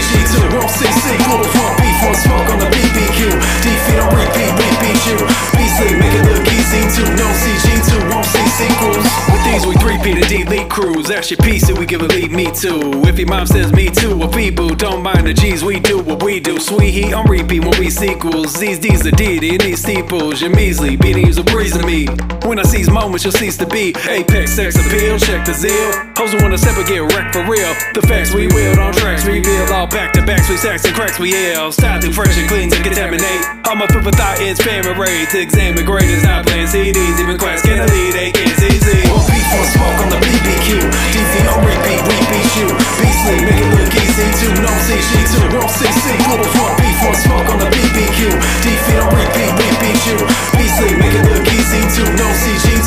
PhD2, wrong CC, glorifying beef on smoke on the BBQ. Defeat on repeat, we beat you. Beasley, make it look easy too. No CG2, won't see sequels. With these, we three-peated and delete crews. That's your piece, and we give a lead me too. If your mom says me too, a feeble, don't mind the G's. We do what we do. Sweet heat on repeat when we sequels. These D's are D, in these steeples. You're measly, beating you's a breeze to me. When I seize moments, you'll cease to be. Apex sex appeal, check the zeal. Hoes wanna step and get wrecked for real. The facts we wield on tracks, reveal all back to backs, we sacks and cracks, we yell. Style through fresh and clean to contaminate. All my food for thought is famine rate. To examine greatness, not playing CDs. Even quacks can lead, they can't see. One beef on smoke on the BBQ. DV on repeat, we beat you. Beastly, make it look easy too. No CG2, won't see sequel. One beef on smoke on the BBQ. DV on repeat, we beat you. Beastly, make it look easy too. No CG2, won't see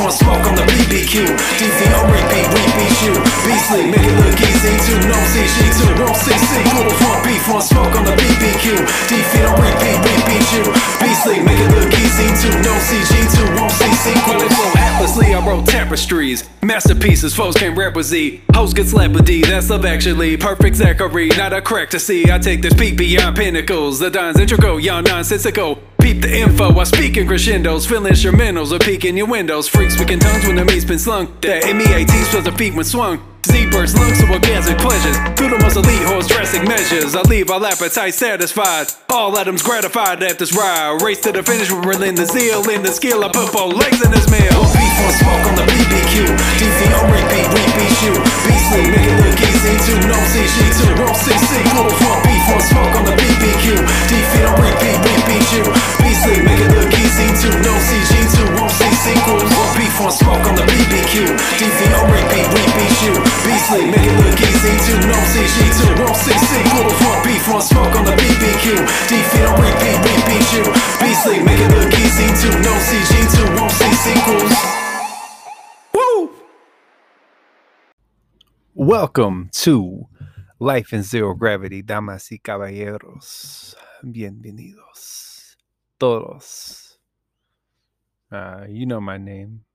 on smoke on the BBQ. DV on repeat, we beat you. Beastly, make it look easy too. No CG2, won't see sequels. One beef on smoke on the BBQ. DV on repeat, we beat you. Beastly, make it look easy too. No CG2, won't see sequels. Flow atlasly, I wrote tapestries. Masterpieces, foes can't Z. Hoes get slapped with D, that's love actually. Perfect Zachary, not a crack to see. I take this peak beyond pinnacles. The Don's integral, y'all nonsensical. Peep the info, I speak in crescendos. Fill instrumentals or peek in your windows. Freaks speaking tongues when the meat's been slung. That MEAT spills the feet when swung. Z-burst lungs to orgasmic pleasures. Through the most elite horse drastic measures. I leave all appetite satisfied. All atoms gratified at this ride. Race to the finish with relentless zeal. In the skill, I put four legs in this meal. Welcome to Life in Zero Gravity, damas y caballeros. Bienvenidos. Todos. Uh, you know my name.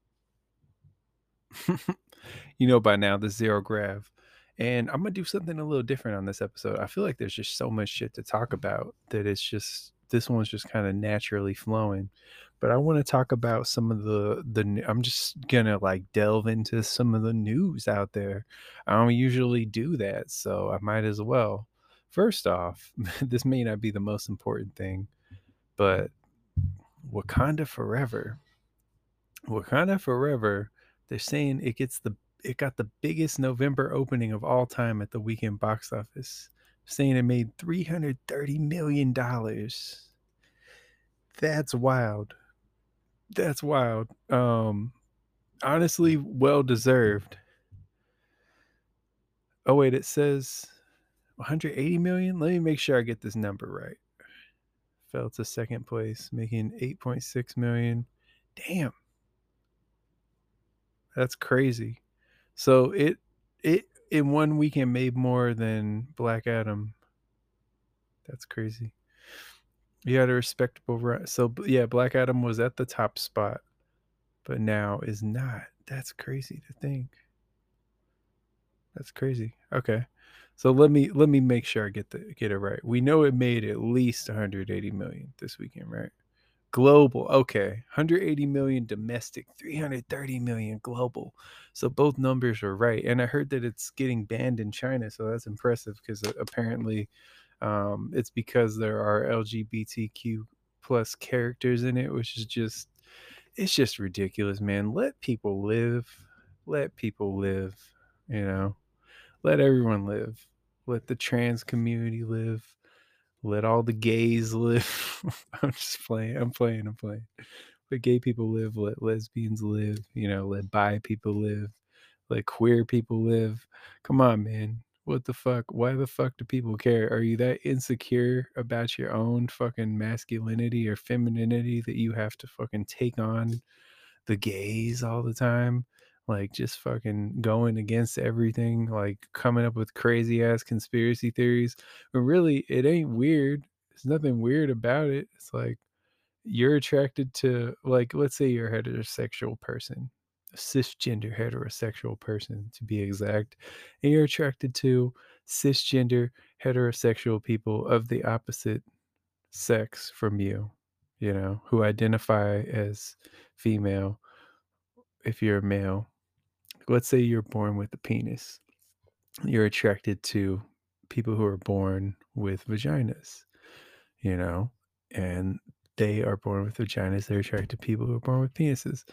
you know by now the Zero Grav. And I'm going to do something a little different on this episode. I feel like there's just so much shit to talk about that it's just, this one's just kind of naturally flowing but I want to talk about some of the the I'm just gonna like delve into some of the news out there. I don't usually do that, so I might as well. First off, this may not be the most important thing, but Wakanda Forever. Wakanda Forever, they're saying it gets the it got the biggest November opening of all time at the weekend box office. Saying it made 330 million dollars. That's wild that's wild. Um, honestly, well deserved. Oh wait, it says 180 million. Let me make sure I get this number right. Fell to second place, making 8.6 million. Damn, that's crazy. So it it in one weekend made more than Black Adam. That's crazy. You had a respectable run. So yeah, Black Adam was at the top spot, but now is not. That's crazy to think. That's crazy. Okay. So let me let me make sure I get the get it right. We know it made at least 180 million this weekend, right? Global. Okay. 180 million domestic, 330 million global. So both numbers are right. And I heard that it's getting banned in China, so that's impressive because uh, apparently um, it's because there are LGBTQ plus characters in it, which is just it's just ridiculous, man. Let people live. Let people live, you know. Let everyone live. Let the trans community live. Let all the gays live. I'm just playing. I'm playing. I'm playing. Let gay people live. Let lesbians live. You know, let bi people live. Let queer people live. Come on, man what the fuck? Why the fuck do people care? Are you that insecure about your own fucking masculinity or femininity that you have to fucking take on the gays all the time? Like just fucking going against everything, like coming up with crazy ass conspiracy theories. But really, it ain't weird. There's nothing weird about it. It's like you're attracted to, like, let's say you're a heterosexual person cisgender heterosexual person to be exact, and you're attracted to cisgender heterosexual people of the opposite sex from you, you know, who identify as female if you're a male. Let's say you're born with a penis. You're attracted to people who are born with vaginas, you know, and they are born with vaginas. They're attracted to people who are born with penises.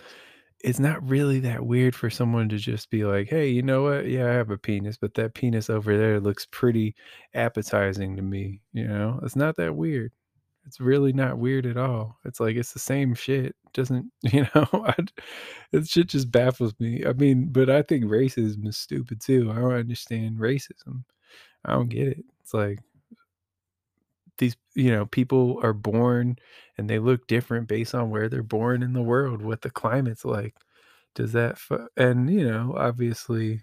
It's not really that weird for someone to just be like, hey, you know what? Yeah, I have a penis, but that penis over there looks pretty appetizing to me. You know, it's not that weird. It's really not weird at all. It's like it's the same shit. Doesn't you know? It shit just baffles me. I mean, but I think racism is stupid too. I don't understand racism. I don't get it. It's like these, you know, people are born and they look different based on where they're born in the world, what the climate's like. Does that and you know, obviously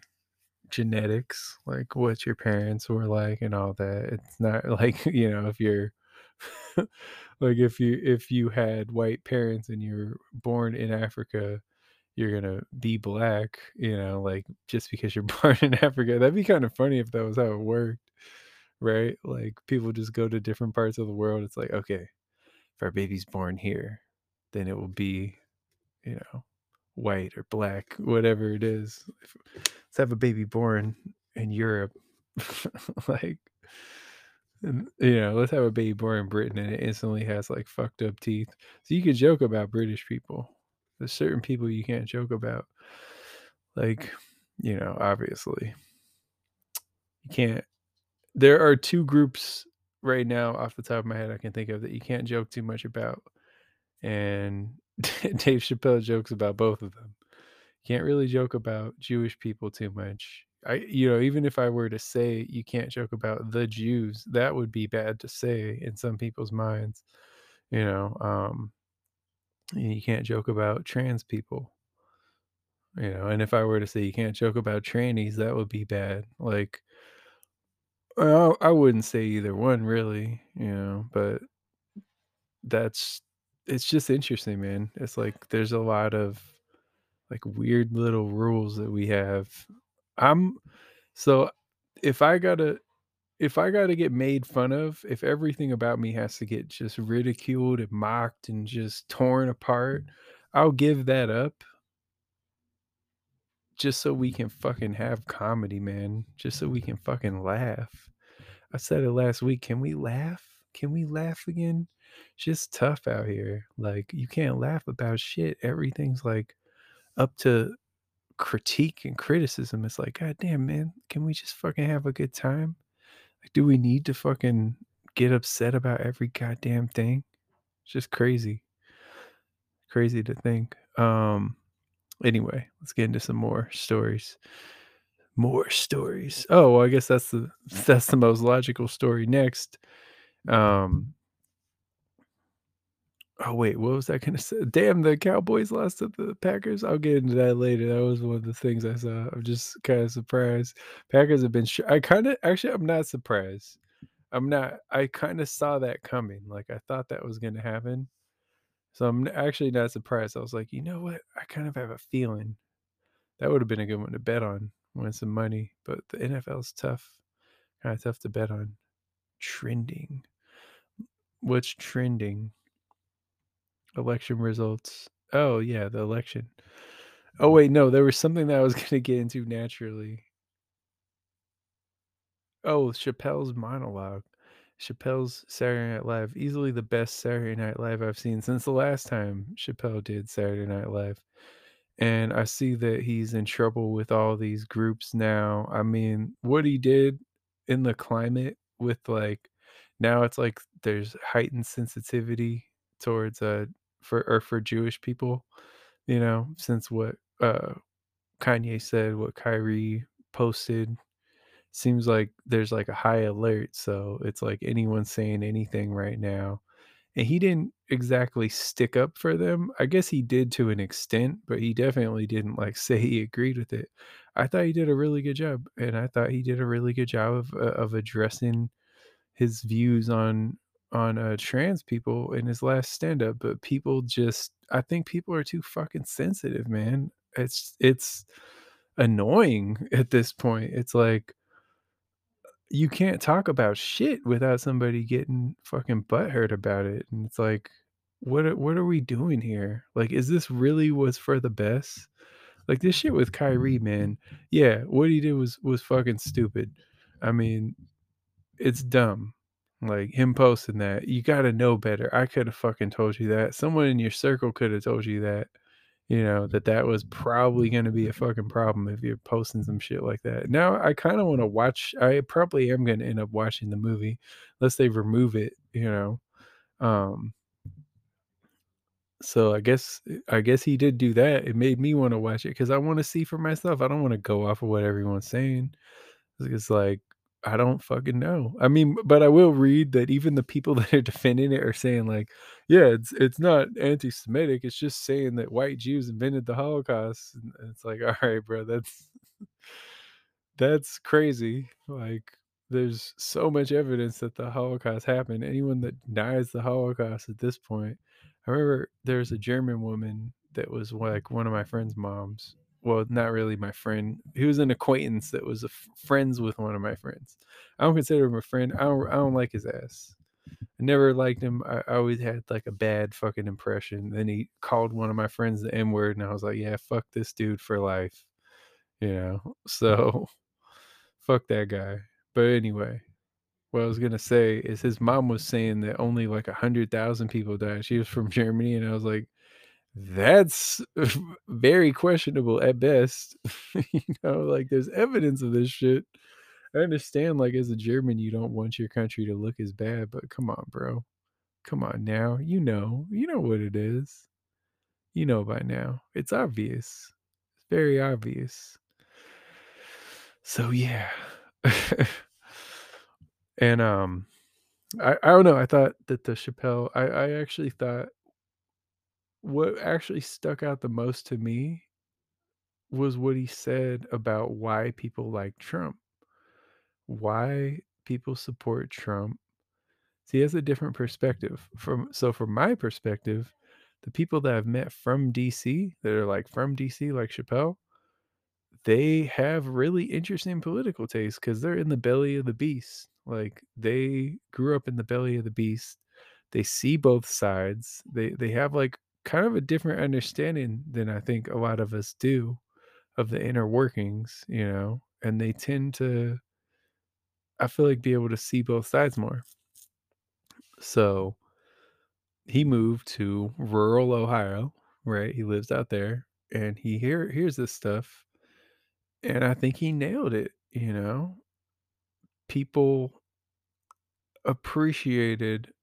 genetics, like what your parents were like and all that. It's not like, you know, if you're like if you if you had white parents and you're born in Africa, you're gonna be black, you know, like just because you're born in Africa. That'd be kind of funny if that was how it worked, right? Like people just go to different parts of the world. It's like, okay, if our baby's born here, then it will be, you know, white or black, whatever it is. If, let's have a baby born in Europe. like and, you know, let's have a baby born in Britain and it instantly has like fucked up teeth. So you could joke about British people. There's certain people you can't joke about. Like, you know, obviously. You can't there are two groups right now off the top of my head I can think of that you can't joke too much about. And Dave Chappelle jokes about both of them. Can't really joke about Jewish people too much. I you know, even if I were to say you can't joke about the Jews, that would be bad to say in some people's minds. You know, um you can't joke about trans people. You know, and if I were to say you can't joke about trannies, that would be bad. Like I, I wouldn't say either one really, you know, but that's it's just interesting, man. It's like there's a lot of like weird little rules that we have. I'm so if I gotta if I gotta get made fun of, if everything about me has to get just ridiculed and mocked and just torn apart, mm-hmm. I'll give that up just so we can fucking have comedy, man. Just so we can fucking laugh. I said it last week. Can we laugh? Can we laugh again? Just tough out here. Like you can't laugh about shit. Everything's like up to critique and criticism. It's like, God damn, man, can we just fucking have a good time? Like, do we need to fucking get upset about every goddamn thing? It's just crazy. Crazy to think. Um anyway, let's get into some more stories. More stories. Oh, well, I guess that's the that's the most logical story next. Um Oh wait, what was I gonna say? Damn, the Cowboys lost to the Packers. I'll get into that later. That was one of the things I saw. I'm just kind of surprised. Packers have been. Sh- I kind of actually, I'm not surprised. I'm not. I kind of saw that coming. Like I thought that was gonna happen. So I'm actually not surprised. I was like, you know what? I kind of have a feeling that would have been a good one to bet on, win some money. But the NFL's tough. Kind of tough to bet on. Trending. What's trending? election results. Oh yeah, the election. Oh wait, no, there was something that I was gonna get into naturally. Oh, Chappelle's monologue. Chappelle's Saturday Night Live, easily the best Saturday Night Live I've seen since the last time Chappelle did Saturday Night Live. And I see that he's in trouble with all these groups now. I mean, what he did in the climate with like now it's like there's heightened sensitivity towards uh for or for Jewish people, you know, since what uh Kanye said, what Kyrie posted, seems like there's like a high alert. So it's like anyone saying anything right now. And he didn't exactly stick up for them. I guess he did to an extent, but he definitely didn't like say he agreed with it. I thought he did a really good job, and I thought he did a really good job of uh, of addressing his views on on uh, trans people in his last stand up, but people just I think people are too fucking sensitive, man. it's it's annoying at this point. It's like you can't talk about shit without somebody getting fucking butthurt about it, and it's like, what are, what are we doing here? Like, is this really was for the best? Like this shit with Kyrie, man. Yeah, what he did was was fucking stupid. I mean, it's dumb. Like him posting that, you got to know better. I could have fucking told you that. Someone in your circle could have told you that. You know that that was probably going to be a fucking problem if you're posting some shit like that. Now I kind of want to watch. I probably am going to end up watching the movie, unless they remove it. You know, um, so I guess I guess he did do that. It made me want to watch it because I want to see for myself. I don't want to go off of what everyone's saying. It's like I don't fucking know. I mean, but I will read that even the people that are defending it are saying like, yeah, it's it's not anti-Semitic. It's just saying that white Jews invented the Holocaust. And it's like, all right, bro, that's that's crazy. Like, there's so much evidence that the Holocaust happened. Anyone that denies the Holocaust at this point, I remember there's a German woman that was like one of my friend's moms. Well, not really my friend. He was an acquaintance that was a f- friends with one of my friends. I don't consider him a friend. I don't. I don't like his ass. I never liked him. I, I always had like a bad fucking impression. Then he called one of my friends the N word, and I was like, yeah, fuck this dude for life. You know. So fuck that guy. But anyway, what I was gonna say is his mom was saying that only like a hundred thousand people died. She was from Germany, and I was like, that's very questionable at best. you know, like there's evidence of this shit. I understand, like as a German, you don't want your country to look as bad, but come on, bro. Come on now. You know, you know what it is. You know by now. It's obvious. It's very obvious. So yeah. and um I, I don't know. I thought that the Chappelle I, I actually thought what actually stuck out the most to me was what he said about why people like Trump. Why people support Trump. See, he has a different perspective. From so from my perspective, the people that I've met from DC that are like from DC, like Chappelle, they have really interesting political taste because they're in the belly of the beast. Like they grew up in the belly of the beast. They see both sides. They they have like kind of a different understanding than I think a lot of us do of the inner workings, you know, and they tend to I feel like be able to see both sides more. So he moved to rural Ohio, right? He lives out there and he hear hears this stuff and I think he nailed it, you know. People appreciated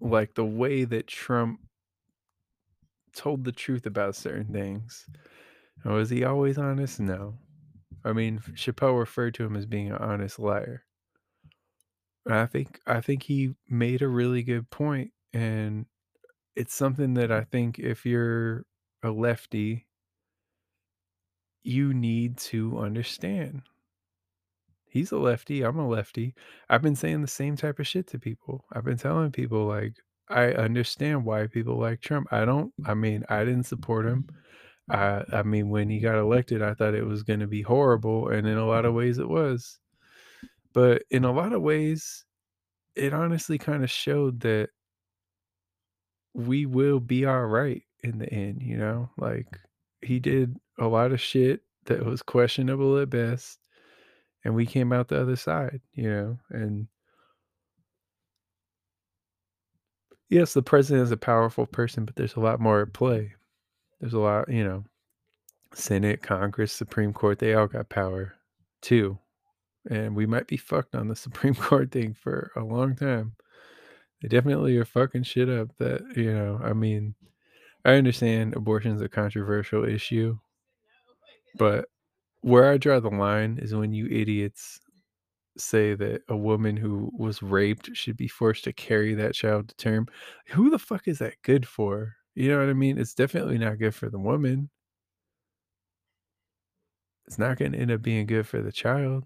like the way that Trump told the truth about certain things. And was he always honest? No. I mean, Chappelle referred to him as being an honest liar. And I think I think he made a really good point, and it's something that I think if you're a lefty, you need to understand. He's a lefty. I'm a lefty. I've been saying the same type of shit to people. I've been telling people like I understand why people like Trump. I don't. I mean, I didn't support him. I I mean, when he got elected, I thought it was going to be horrible, and in a lot of mm-hmm. ways, it was. But in a lot of ways, it honestly kind of showed that we will be all right in the end. You know, like he did a lot of shit that was questionable at best and we came out the other side, you know, and yes, the president is a powerful person, but there's a lot more at play. There's a lot, you know, Senate, Congress, Supreme Court, they all got power too. And we might be fucked on the Supreme Court thing for a long time. They definitely are fucking shit up that, you know, I mean, I understand abortion is a controversial issue, but where I draw the line is when you idiots say that a woman who was raped should be forced to carry that child to term. Who the fuck is that good for? You know what I mean? It's definitely not good for the woman. It's not going to end up being good for the child.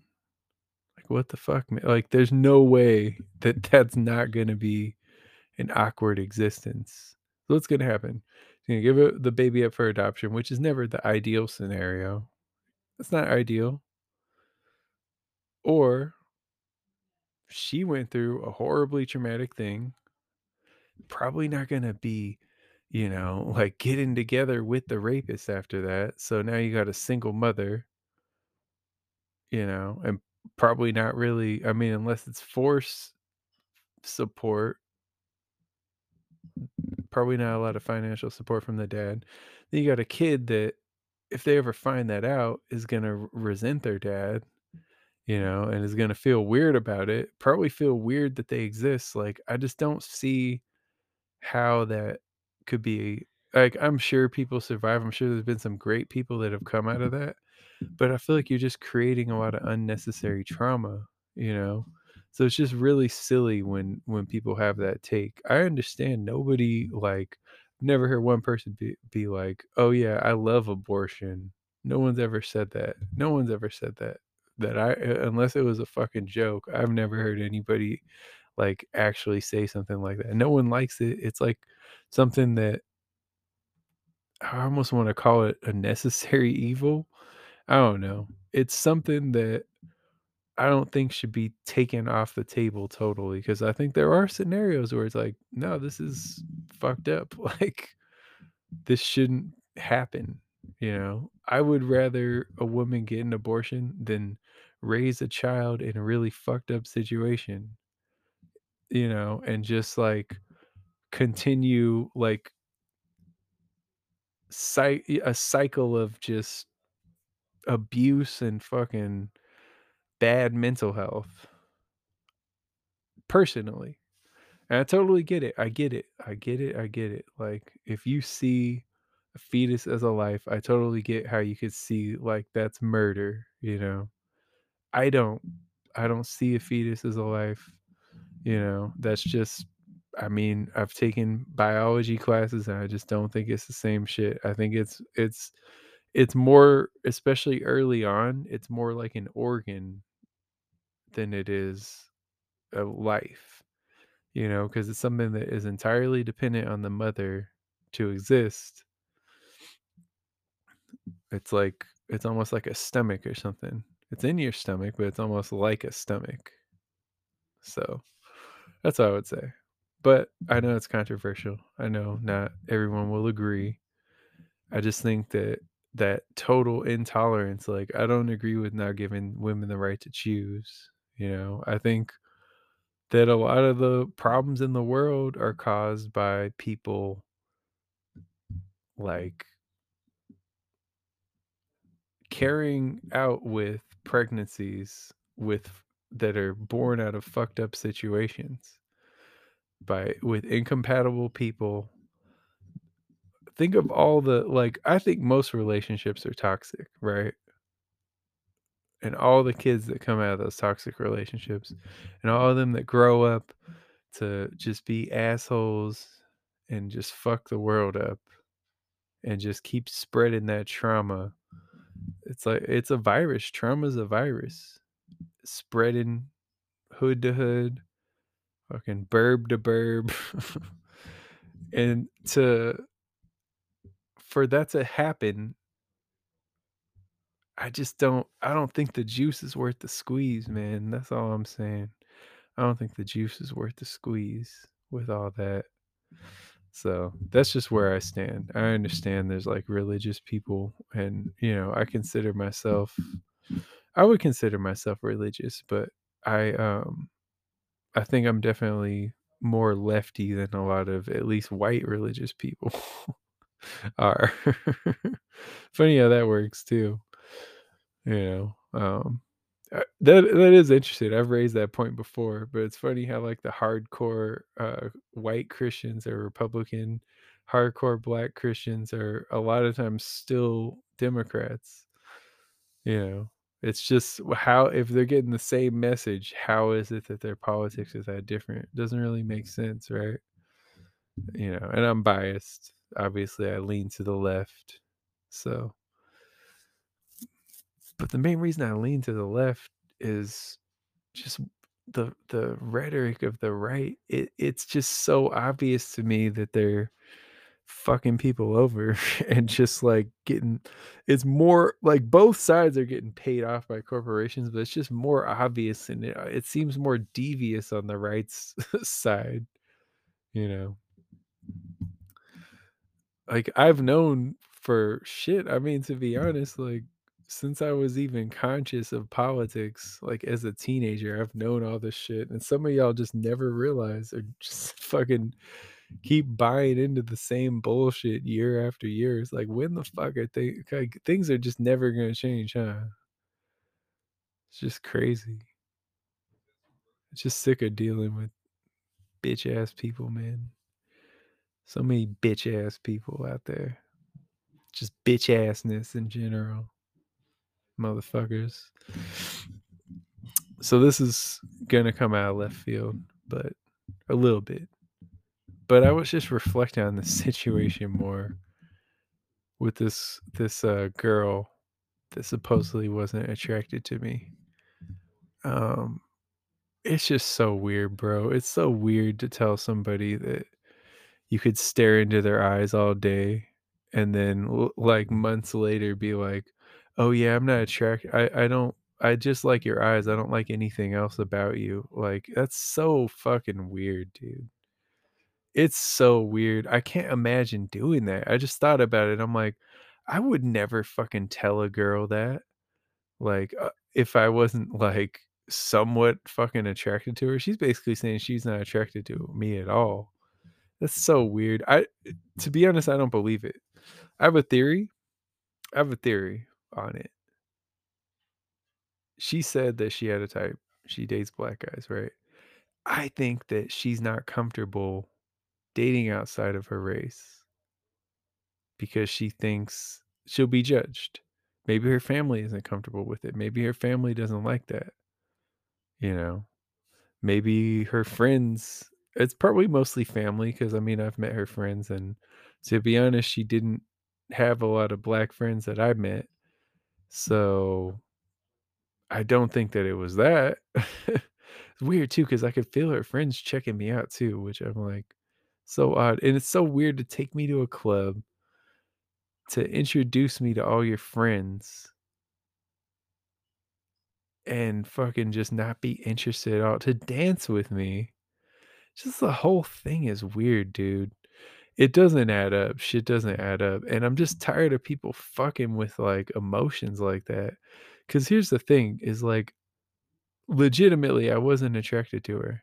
Like, what the fuck, man? Like, there's no way that that's not going to be an awkward existence. So what's going to happen? You know, give the baby up for adoption, which is never the ideal scenario. It's not ideal. Or she went through a horribly traumatic thing. Probably not gonna be, you know, like getting together with the rapist after that. So now you got a single mother, you know, and probably not really. I mean, unless it's force support, probably not a lot of financial support from the dad. Then you got a kid that, if they ever find that out, is gonna resent their dad, you mm-hmm. know, and is gonna feel weird about it. Probably feel weird that they exist. Like I just don't see how that could be. Like I'm sure people survive. I'm sure there's been some great people that have come out of that but I feel like you're just creating a lot of unnecessary trauma, you know? So it's just really silly when when people have that take. I understand nobody like never heard one person be, be like, "Oh yeah, I love abortion." No one's ever said that. No one's ever said that. That I unless it was a fucking joke, I've never heard anybody like actually say something like that. No one likes it. It's like something that I almost want to call it a necessary evil I don't know. It's something that I don't think should be taken off the table totally because I think there are scenarios where it's like, no, this is fucked up. Like, this shouldn't happen. You know, I would rather a woman get an abortion than raise a child in a really fucked up situation, you know, and just like continue like a cycle of just abuse and fucking bad mental health personally. And I totally get it. I get it. I get it. I get it. Like if you see a fetus as a life, I totally get how you could see like that's murder, you know. I don't I don't see a fetus as a life, you know. That's just I mean, I've taken biology classes and I just don't think it's the same shit. I think it's it's it's more especially early on, it's more like an organ than it is a life, you know, because it's something that is entirely dependent on the mother to exist. It's like it's almost like a stomach or something. It's in your stomach, but it's almost like a stomach. So that's what I would say. But I know it's controversial. I know not everyone will agree. I just think that that total intolerance, like I don't agree with not giving women the right to choose. You know, I think that a lot of the problems in the world are caused by people like carrying out with pregnancies with that are born out of fucked up situations by with incompatible people. Think of all the like i think most relationships are toxic right and all the kids that come out of those toxic relationships and all of them that grow up to just be assholes and just fuck the world up and just keep spreading that trauma. It's like it's a virus. Trauma's a virus. Spreading hood to hood, fucking burb to burb. and to for that to happen, I just don't I don't think the juice is worth the squeeze, man. That's all I'm saying. I don't think the juice is worth the squeeze with all that. So that's just where I stand. I understand there's like religious people, and you know, I consider myself, I would consider myself religious, but I, um, I think I'm definitely more lefty than a lot of at least white religious people are. Funny how that works too. You know, um, uh, that that is interesting. I've raised that point before, but it's funny how like the hardcore uh, white Christians are Republican, hardcore black Christians are a lot of times still Democrats. You know, it's just how if they're getting the same message, how is it that their politics is that different? It doesn't really make sense, right? You know, and I'm biased. Obviously, I lean to the left, so but the main reason I lean to the left is just the the rhetoric of the right. It it's just so obvious to me that they're fucking people over and just like getting it's more like both sides are getting paid off by corporations, but it's just more obvious and it, it seems more devious on the rights side, you know. Like I've known for shit, I mean to be honest, like since I was even conscious of politics, like as a teenager, I've known all this shit. And some of y'all just never realize or just fucking keep buying into the same bullshit year after year. It's like when the fuck are they like things are just never gonna change, huh? It's just crazy. It's just sick of dealing with bitch ass people, man. So many bitch ass people out there. Just bitch assness in general. Motherfuckers. So this is gonna come out of left field, but a little bit. But I was just reflecting on the situation more with this this uh girl that supposedly wasn't attracted to me. Um it's just so weird, bro. It's so weird to tell somebody that you could stare into their eyes all day and then like months later be like, "Oh yeah, I'm not attracted. I I don't I just like your eyes. I don't like anything else about you." Like that's so fucking weird, dude. It's so weird. I can't imagine doing that. I just thought about it. I'm like, I would never fucking tell a girl that. Like, uh, if I wasn't like somewhat fucking attracted to her. She's basically saying she's not attracted to me at all. That's so weird. I to be honest, I don't believe it. I have a theory. I have a theory on it. She said that she had a type. She dates black guys, right? I think that she's not comfortable dating outside of her race because she thinks she'll be judged. Maybe her family isn't comfortable with it. Maybe her family doesn't like that. You know, maybe her friends, it's probably mostly family because I mean, I've met her friends, and to be honest, she didn't have a lot of black friends that I met. So I don't think that it was that. it's weird too because I could feel her friends checking me out too, which I'm like, so odd. And it's so weird to take me to a club to introduce me to all your friends and fucking just not be interested at all to dance with me. Just the whole thing is weird, dude. It doesn't add up. Shit doesn't add up. And I'm just tired of people fucking with like emotions like that. Cause here's the thing is like legitimately I wasn't attracted to her.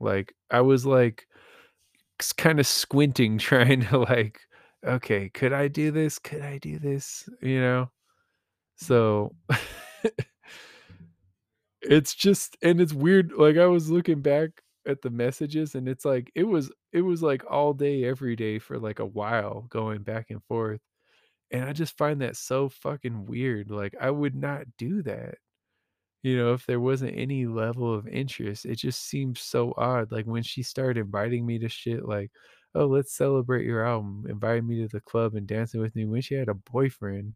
Like I was like kind of squinting trying to like okay, could I do this? Could I do this? You know? So It's just and it's weird, like, I was looking back at the messages, and it's like it was it was, like, all day, every day for, like, a while going back and forth, and I just find that so fucking weird, like, I would not do that, you know, if there wasn't any level of interest, it just seems so odd, like, when she started inviting me to shit like, "Oh, let's celebrate your album," inviting me to the club and dancing with me when she had a boyfriend,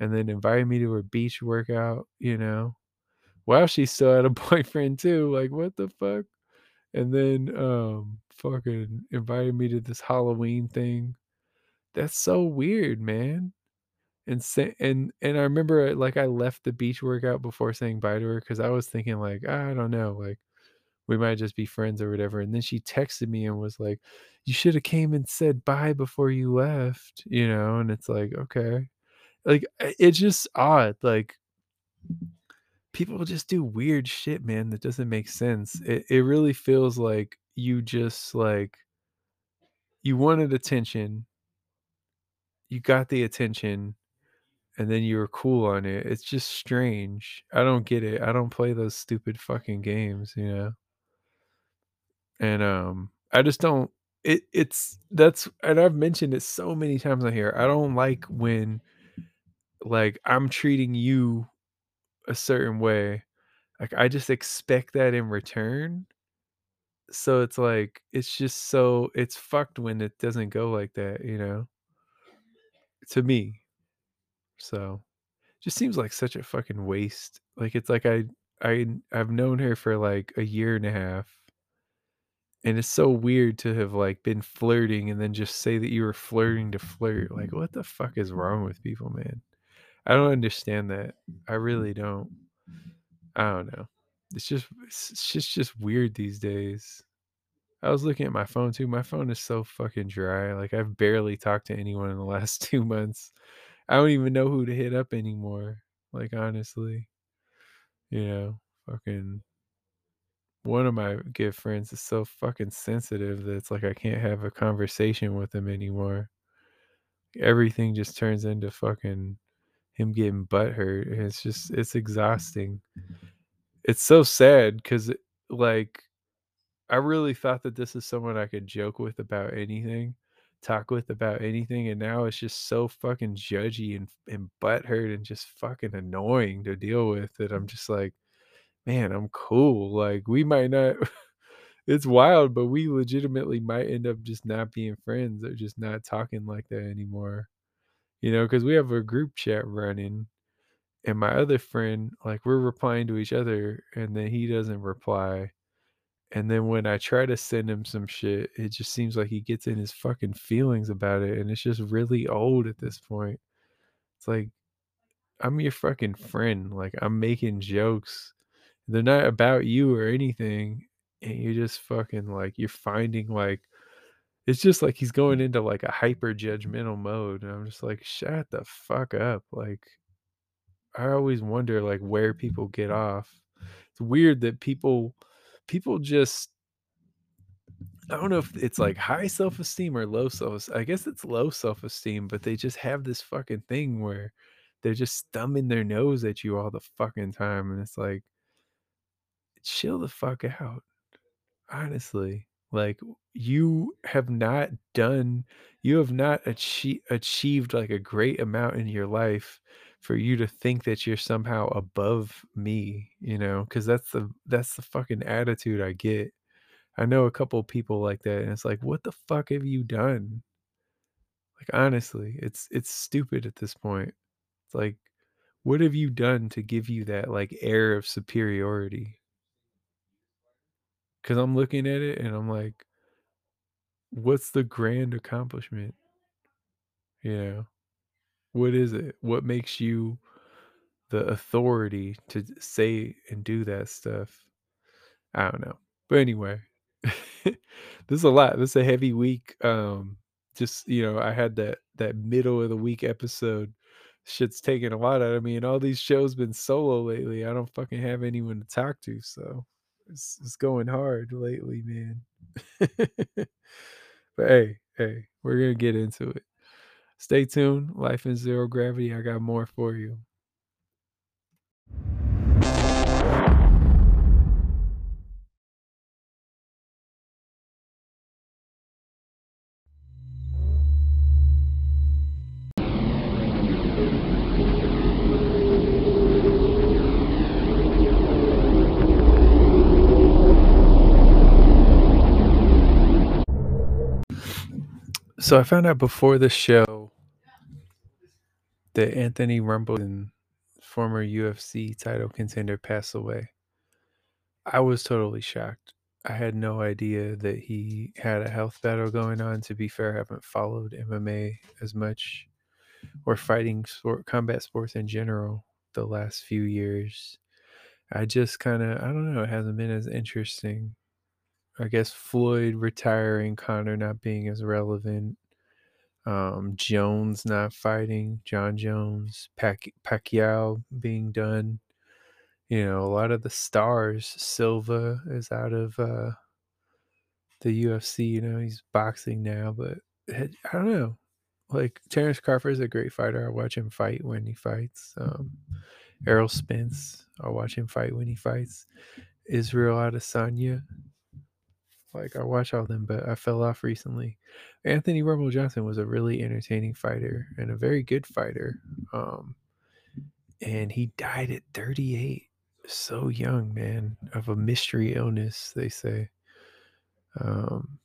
and then inviting me to her beach workout, you know? Wow, she still had a boyfriend too, like, what the fuck? And then, um, fucking invited me to this Halloween thing. That's so weird, man. And sa and and I remember, like, I left the beach workout before saying bye to her because I was thinking like, "I don't know, like, we might just be friends or whatever." And then she texted me and was like, "You shoulda came and said bye before you left," you know? And it's like, "Okay." Like, it's just odd, like people just do weird shit, man, that doesn't make sense. It it really feels like you just like you wanted attention, you got the attention, and then you were cool on it. It's just strange. I don't get it. I don't play those stupid fucking games, you know? And um I just don't it it's that's and I've mentioned it so many times on here. I don't like when like I'm treating you a certain way. Like I just expect that in return So it's like it's just so it's fucked when it doesn't go like that, you know, to me. So, just seems like such a fucking waste. Like it's like I I I've known her for like a year and a half And it's so weird to have like been flirting and then just say that you were flirting to flirt. Like, what the fuck is wrong with people, man? I don't understand that. I mm. really don't. I don't know. It's just it's just just weird these days. I was looking at my phone too. My phone is so fucking dry. Like I've barely talked to anyone in the last two months. I don't even know who to hit up anymore. Like honestly, you know, fucking one of my good friends is so fucking sensitive that it's like I can't have a conversation with him anymore. Everything just turns into fucking him getting butthurt. and It's just it's mm-hmm. exhausting. It's so sad because like I really thought that this is someone I could joke with about anything, talk with about anything, and now it's just so fucking judgy and and butthurt and just fucking annoying to deal with that I'm just like, man, I'm cool. Like we might not. it's wild, but we legitimately might end up just not being friends or just not talking like that anymore. You know, because we have a group chat running, and my other friend, like we're replying to each other, and then he doesn't reply and then when I try to send him some shit, it just seems like he gets in his fucking feelings about it. And it's just really old at this point. It's like, I'm your fucking friend. Like, I'm making jokes. They're not about you or anything. And you're just fucking like, you're finding like, it's just like he's going mm. into like a hyper judgmental mode. And I'm just like, shut the fuck up. Like, I always wonder like where people get off. It's weird that people, people just I don't know if it's like high self-esteem or low self I guess it's low self-esteem, but they just have this fucking thing where they're just thumbing their nose at you all the fucking time, and it's like, chill the fuck out. Honestly, like you have not done, you have not achie- achieved like a great amount in your life for you to think that you're somehow above me, you know? Because that's the that's the fucking attitude I get I know a couple people like that, and it's like, what the fuck have you done? Like honestly, it's it's stupid at this point. It's like, what have you done to give you that like air of superiority? Because I'm looking at it and I'm like, what's the grand accomplishment? You know, what is it? What makes you the authority to say and do that stuff? I don't know. But anyway, this is a lot. This is a heavy week. Um, just you know, I had that that middle of the week episode. Shit's taking a lot out of me, and all these shows been solo lately. I don't fucking have anyone to talk to, so it's it's going hard lately, man. but hey, hey, we're gonna get into it. Stay tuned. Life in zero gravity. I got more for you. So I found out before the show that Anthony Rumble former UFC title contender passed away. I was totally shocked. I had no idea that he had a health battle going on. To be fair, I haven't followed MMA as much or fighting sport, combat sports in general the last few years. I just kind of, I don't know, it hasn't been as interesting. I guess Floyd retiring, Conor not being as relevant, um, Jones not fighting, Jon Jones, Pac- Pacquiao being done. You know, a lot of the stars. Silva is out of uh, the UFC. You know, he's boxing now, but I don't know. Like Terence Crawford is a great fighter. I watch him fight when he fights. Um, Errol Spence, I watch him fight when he fights. Israel Adesanya, like I watch all them, but I fell off recently. Anthony Rumble Johnson was a really entertaining fighter and a very good fighter. Um, and he died at 38, so young, man, of a mystery illness. They say. Um,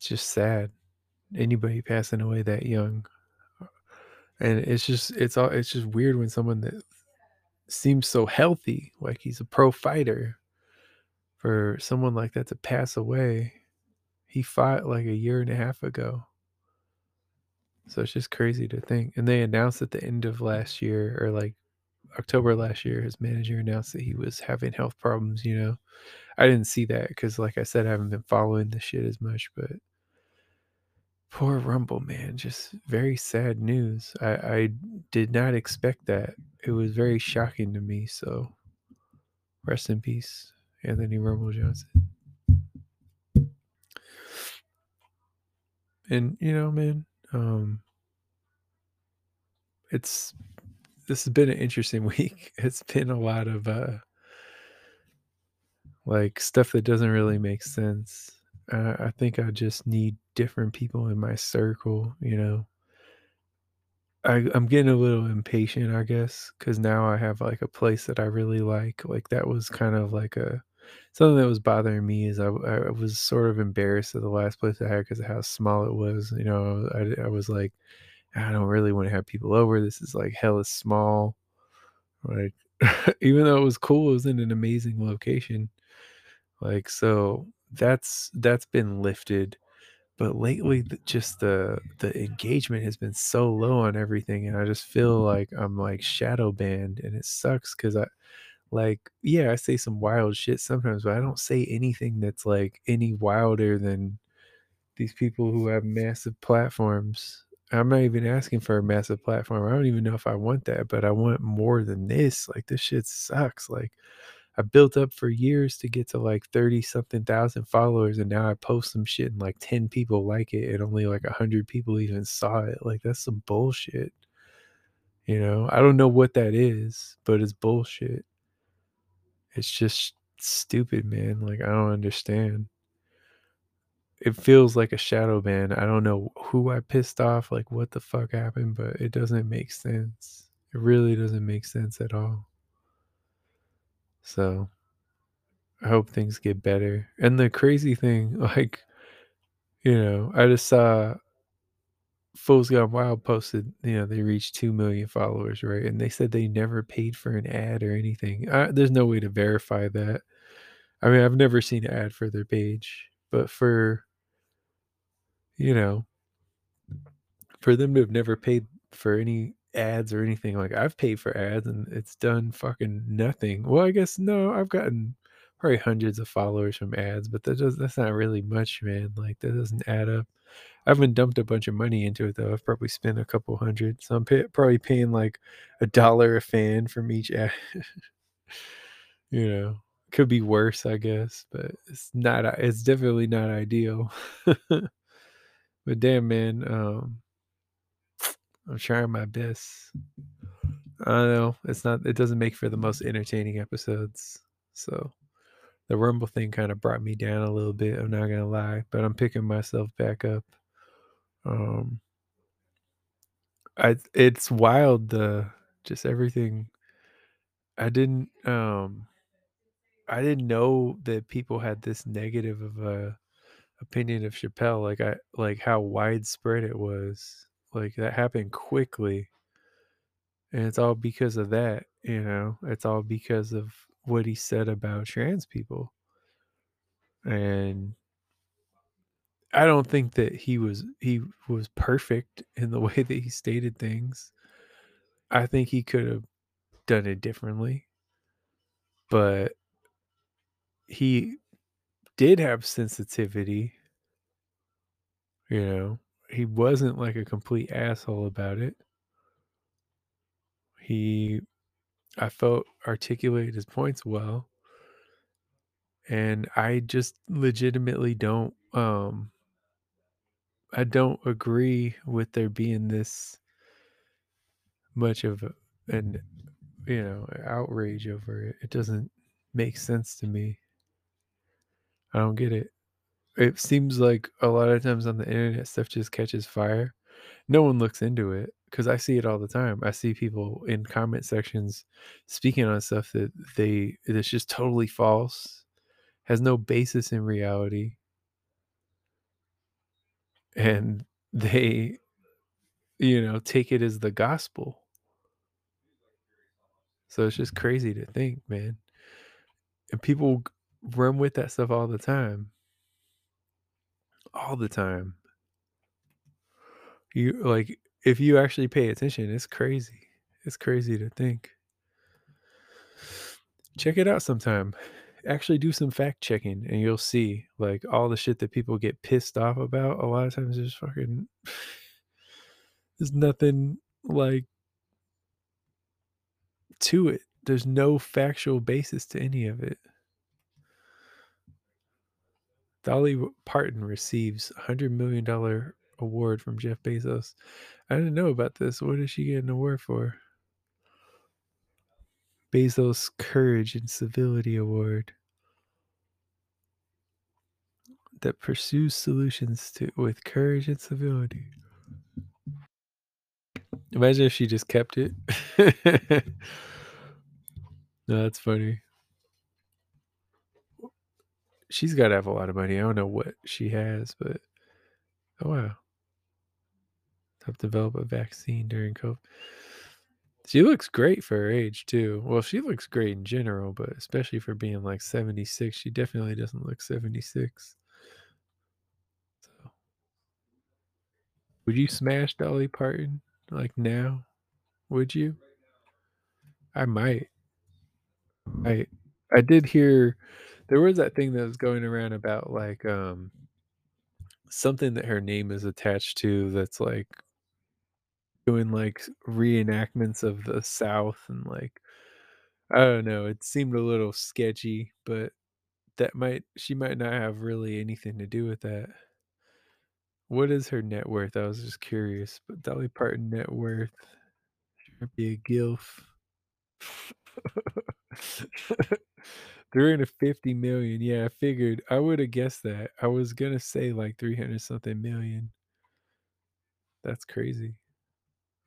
just sad. Anybody passing away that young, and it's just it's all it's just weird when someone that seems so healthy, like he's a pro fighter, for someone like that to pass away. He fought like a year and a half ago. So it's just crazy to think. And they announced at the end of last year or like October last year, his manager announced that he was having health problems, you know. I didn't see that because like I said, I haven't been following the shit as much, but poor Rumble, man. Just very sad news. I, I did not expect that. It was very shocking to me. So rest in peace, Anthony Rumble Johnson. And you know, man, um it's this has been an interesting week. It's been a lot of uh like stuff that doesn't really make sense. Uh, I think I just need different people in my circle, you know. I, I'm getting a little impatient, I guess, because now I have like a place that I really like. Like that was kind of like a something that was bothering me is I, I was sort of embarrassed at the last place I had because of how small it was. You know, I, I was like, I don't really want to have people over. This is like hell is small. Like, even though it was cool, it was in an amazing location. Like, so that's that's been lifted. But lately, just the the engagement has been so low on everything, and I just feel mm-hmm. like I'm like shadow banned, and it sucks because I like yeah, I say some wild shit sometimes, but I don't say anything that's like any wilder than these people who have massive platforms. I'm not even asking for a massive platform. I don't even know if I want that, but I want more than this. Like this shit sucks. Like I built up for years to get to like 30 something thousand followers and now I post some shit and like 10 people like it and only like 100 people even saw it. Like that's some bullshit. You know, I don't know what that is, but it's bullshit. It's just stupid, man. Like I don't understand. It feels like a shadow ban. I don't know who I pissed off, like what the fuck happened, but it doesn't make sense. It really doesn't make sense at all. So I hope things get better. And the crazy thing, like, you know, I just saw Fools Gone Wild posted, you know, they reached 2 million followers, right? And they said they never paid for an ad or anything. I, there's no way to verify that. I mean, I've never seen an ad for their page, but for, you know, for them to have never paid for any ads or anything, like I've paid for ads and it's done fucking nothing. Well, I guess no, I've gotten probably hundreds of followers from ads, but that does that's not really much, man. Like that doesn't add up. I haven't dumped a bunch of money into it though. I've probably spent a couple hundred, so I'm pay, probably paying like a dollar a fan from each ad. you know, could be worse, I guess, but it's not. It's definitely not ideal. but damn, man, um, I'm trying my best. I don't know. It's not. It doesn't make for the most entertaining episodes. So the rumble thing kind of brought me down a little bit. I'm not gonna lie, but I'm picking myself back up. Um, I it's wild the just everything. I didn't um, I didn't know that people had this negative of a opinion of Chappelle. Like I like how widespread it was. Like that happened quickly, and it's all because of that. You know, it's all because of what he said about trans people. And I don't think that he was he was perfect in the way that he stated things. I think he could have done it differently. But he did have sensitivity. You know, he wasn't like a complete asshole about it. He I felt articulated his points well. And I just legitimately don't um I don't agree with there being this much of an you know outrage over it. It doesn't make sense to me. I don't get it. It seems like a lot of times on the internet stuff just catches fire. No one looks into it because I see it all the time. I see people in comment sections speaking on stuff that they that's just totally false, has no basis in reality, and they you know take it as the gospel. So it's just crazy to think, man. And people run with that stuff all the time. All the time. You like if you actually pay attention, it's crazy. It's crazy to think. Check it out sometime. Actually do some fact checking and you'll see like all the shit that people get pissed off about. A lot of times there's fucking there's nothing like to it. There's no factual basis to any of it. Dolly Parton receives a hundred million dollar award from Jeff Bezos. I didn't know about this. What did she get an award for? Bezos Courage and Civility Award that pursues solutions to with courage and civility. Imagine if she just kept it. no, that's funny. She's got to have a lot of money. I don't know what she has, but oh wow. Help develop a vaccine during COVID. She looks great for her age too. Well, she looks great in general, but especially for being like 76, she definitely doesn't look 76. So would you smash Dolly Parton like now? Would you? I might. I I did hear there was that thing that was going around about like um something that her name is attached to that's like doing like reenactments of the South and like I don't know, it seemed a little sketchy, but that might she might not have really anything to do with that. What is her net worth? I was just curious, but Dolly Parton net worth should be a gilf. 350 million. Yeah, I figured I would have guessed that. I was gonna say like 300 something million. That's crazy.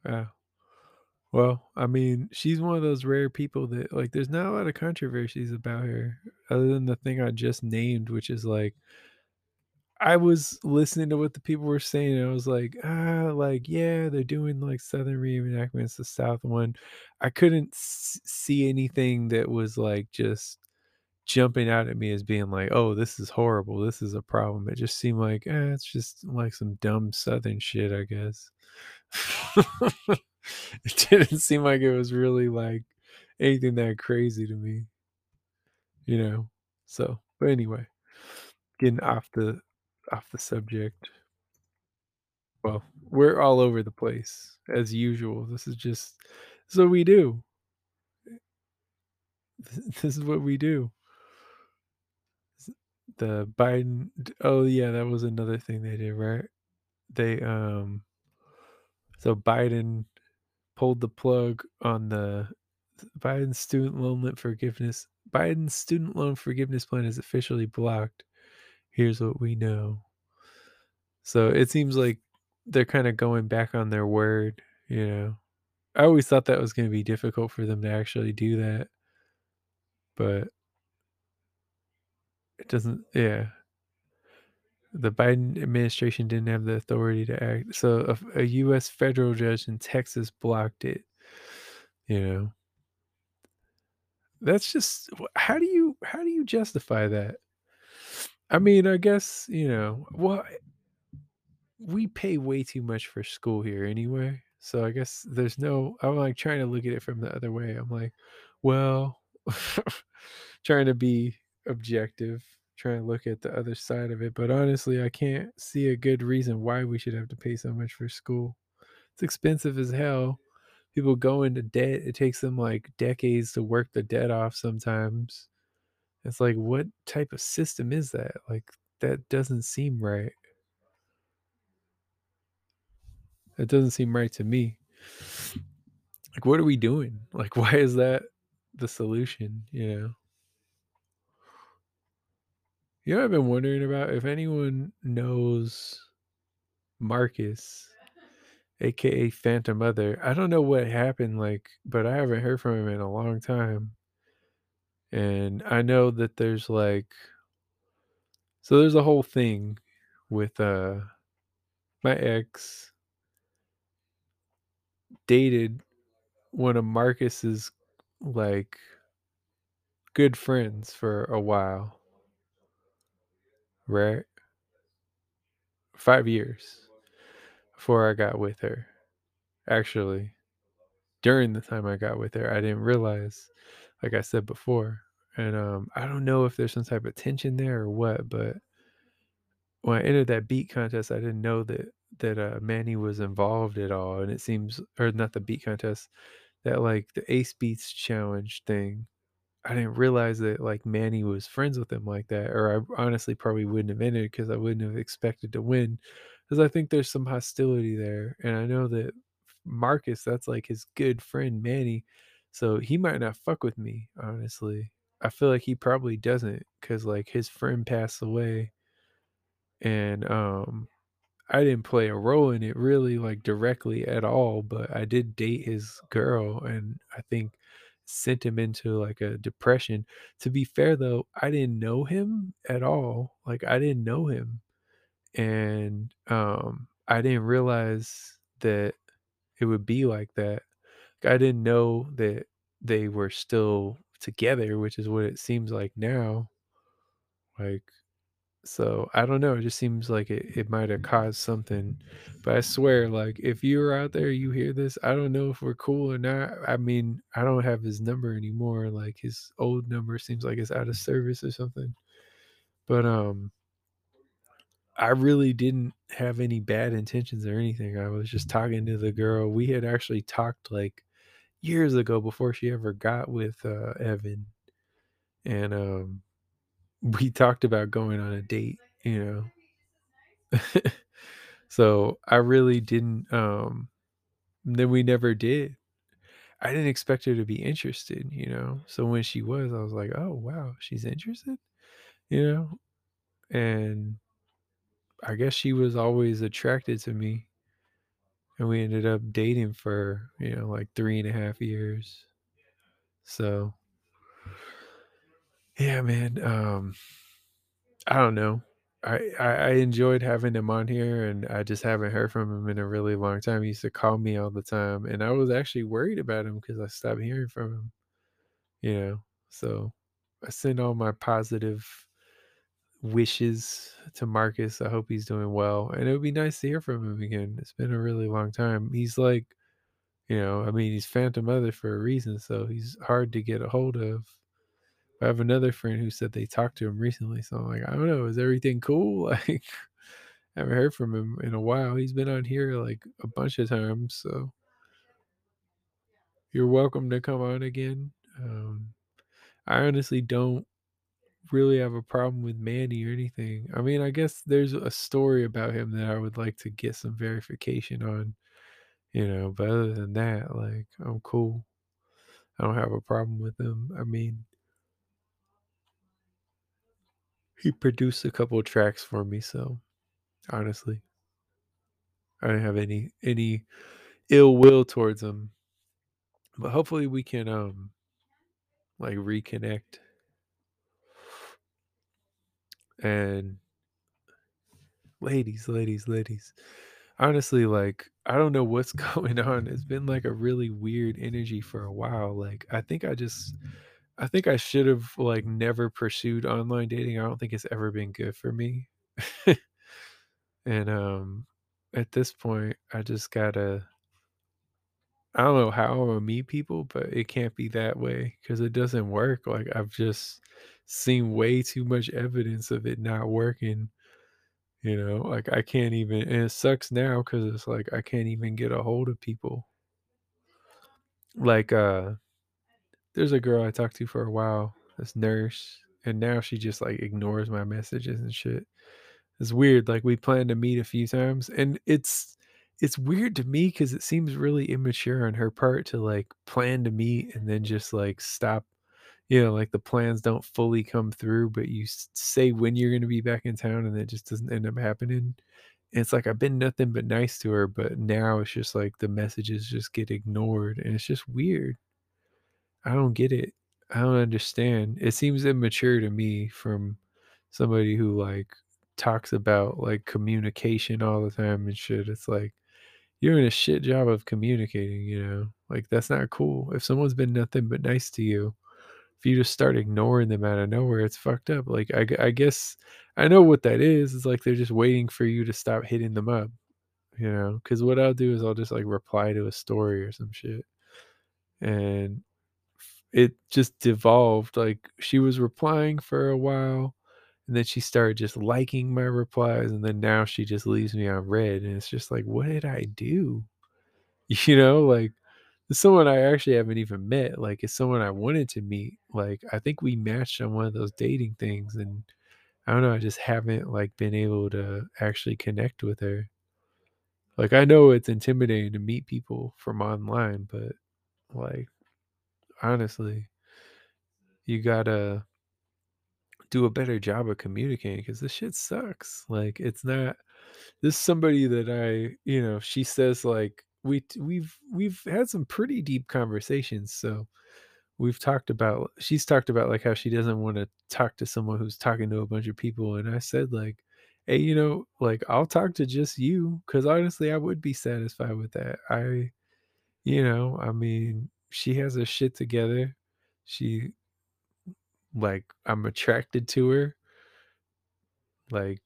Wow. Well, I mean, she's one of those rare people that like there's not a lot of controversies about her other than the thing I just named, which is like I was listening to what the people were saying and I was like, ah, like yeah, they're doing like Southern reenactments, the South one. I couldn't s- see anything that was like just jumping out at me as being like, oh, this is horrible. This is a problem. It just seemed like, eh, it's just like some dumb Southern shit, I guess. it didn't seem like it was really like anything that crazy to me, you know. So, but anyway, getting off the off the subject. Well, we're all over the place as usual. This is just this is what we do. This is what we do. The Biden oh yeah, that was another thing they did, right? They um so Biden pulled the plug on the Biden student loan forgiveness. Biden's student loan forgiveness plan is officially blocked. Here's what we know. So it seems like they're kind of going back on their word, you know. I always thought that was going to be difficult for them to actually do that. But it doesn't yeah. The Biden administration didn't have the authority to act. So a, a US federal judge in Texas blocked it. You know. That's just how do you how do you justify that? I mean, I guess, you know, well, we pay way too much for school here anyway. So I guess there's no I'm like trying to look at it from the other way. I'm like, well, trying to be objective, trying to look at the other side of it, but honestly, I can't see a good reason why we should have to pay so much for school. It's expensive as hell. People go into debt. It takes them like decades to work the debt off sometimes. It's like, what type of system is that? Like, that doesn't seem right. It doesn't seem right to me. Like, what are we doing? Like, why is that the solution? You know? You know, I've been wondering about if anyone knows Marcus, aka Phantom Mother. I don't know what happened, like, but I haven't heard from him in a long time. And I know that there's like, so there's a whole thing with uh my ex dated one of Marcus's like good friends for a while. Right? Five years before I got with her. Actually, during the time I got with her, I didn't realize, like I said before. And um, I don't know if there's some type of tension there or what, but when I entered that beat contest, I didn't know that that uh, Manny was involved at all. And it seems, or not the beat contest, that like the Ace Beats challenge thing. I didn't realize that like Manny was friends with him like that, or I honestly probably wouldn't have entered because I wouldn't have expected to win, because I think there's some hostility there, and I know that Marcus, that's like his good friend Manny, so he might not fuck with me. Honestly, I feel like he probably doesn't, because like his friend passed away, and um I didn't play a role in it really, like, directly at all, but I did date his girl, and I think sent him into, like, a depression. To be fair, though, I didn't know him at all, like, I didn't know him, and, um, I didn't realize that it would be like that. I didn't know that they were still together, which is what it seems like now, like so I don't know. It just seems like it, it might have caused something. But I swear, like if you're out there, you hear this, I don't know if we're cool or not. I mean, I don't have his number anymore. Like his old number seems like it's out of service or something. But um I really didn't have any bad intentions or anything. I was just talking to the girl. We had actually talked like years ago before she ever got with uh Evan. And um we talked about going on a date, you know. so I really didn't um then we never did. I didn't expect her to be interested, you know. So when she was, I was like, "Oh, wow, she's interested?" You know? And I guess she was always attracted to me. And we ended up dating for, you know, like three and a half years. So yeah, man. Um I don't know. I, I I enjoyed having him on here, and I just haven't heard from him in a really long time. He used to call me all the time, and I was actually worried about him because I stopped hearing from him. You know, so I send all my positive wishes to Marcus. I hope he's doing well, and it would be nice to hear from him again. It's been a really long time. He's like, you know, I mean, he's Phantom Mother for a reason, so he's hard to get a hold of. I have another friend who said they talked to him recently, so I'm like, I don't know, is everything cool? Like, I haven't heard from him in a while. He's been on here like a bunch of times, so you're welcome to come on again. Um, I honestly don't really have a problem with Manny or anything. I mean, I guess there's a story about him that I would like to get some verification on, you know, but other than that, like, I'm cool. I don't have a problem with him. I mean, he produced a couple tracks for me, so honestly, I don't have any any ill will towards him. But hopefully we can um like reconnect and ladies, ladies, ladies. Honestly, like I don't know what's going on. It's been like a really weird energy for a while. Like I think I just I think I should have like never pursued online dating. I don't think it's ever been good for me. and um at this point, I just gotta I don't know how I'm gonna meet people, but it can't be that way because it doesn't work. Like I've just seen way too much evidence of it not working. You know, like I can't even, and it sucks now because it's like I can't even get a hold of people. Like, uh, there's a girl I talked to for a while, this nurse, and now she just like ignores my messages and shit. It's weird. Like we planned to meet a few times, and it's it's weird to me because it seems really immature on her part to like plan to meet and then just like stop. You know, like the plans don't fully come through, but you say when you're going to be back in town, and it just doesn't end up happening. And it's like I've been nothing but nice to her, but now it's just like the messages just get ignored, and it's just weird. I don't get it. I don't understand. It seems immature to me from somebody who like talks about like communication all the time and shit. It's like you're doing a shit job of communicating, you know? Like that's not cool. If someone's been nothing but nice to you, if you just start ignoring them out of nowhere, it's fucked up. Like I, I guess I know what that is. It's like they're just waiting for you to stop hitting them up, you know. Because what I'll do is I'll just like reply to a story or some shit, and it just devolved. Like she was replying for a while, and then she started just liking my replies, and then now she just leaves me on read, and it's just like, what did I do? You know, like someone I actually haven't even met. Like it's someone I wanted to meet. Like I think we matched on one of those dating things and I don't know, I just haven't like been able to actually connect with her. Like I know it's intimidating to meet people from online, but like honestly, you gotta do a better job of communicating because this shit sucks. Like it's not this is somebody that I, you know, she says like we we've we've had some pretty deep conversations. So we've talked about she's talked about like how she doesn't want to talk to someone who's talking to a bunch of people and I said like hey, you know, like I'll talk to just you cuz honestly I would be satisfied with that. I you know, I mean, she has her shit together. She like I'm attracted to her. Like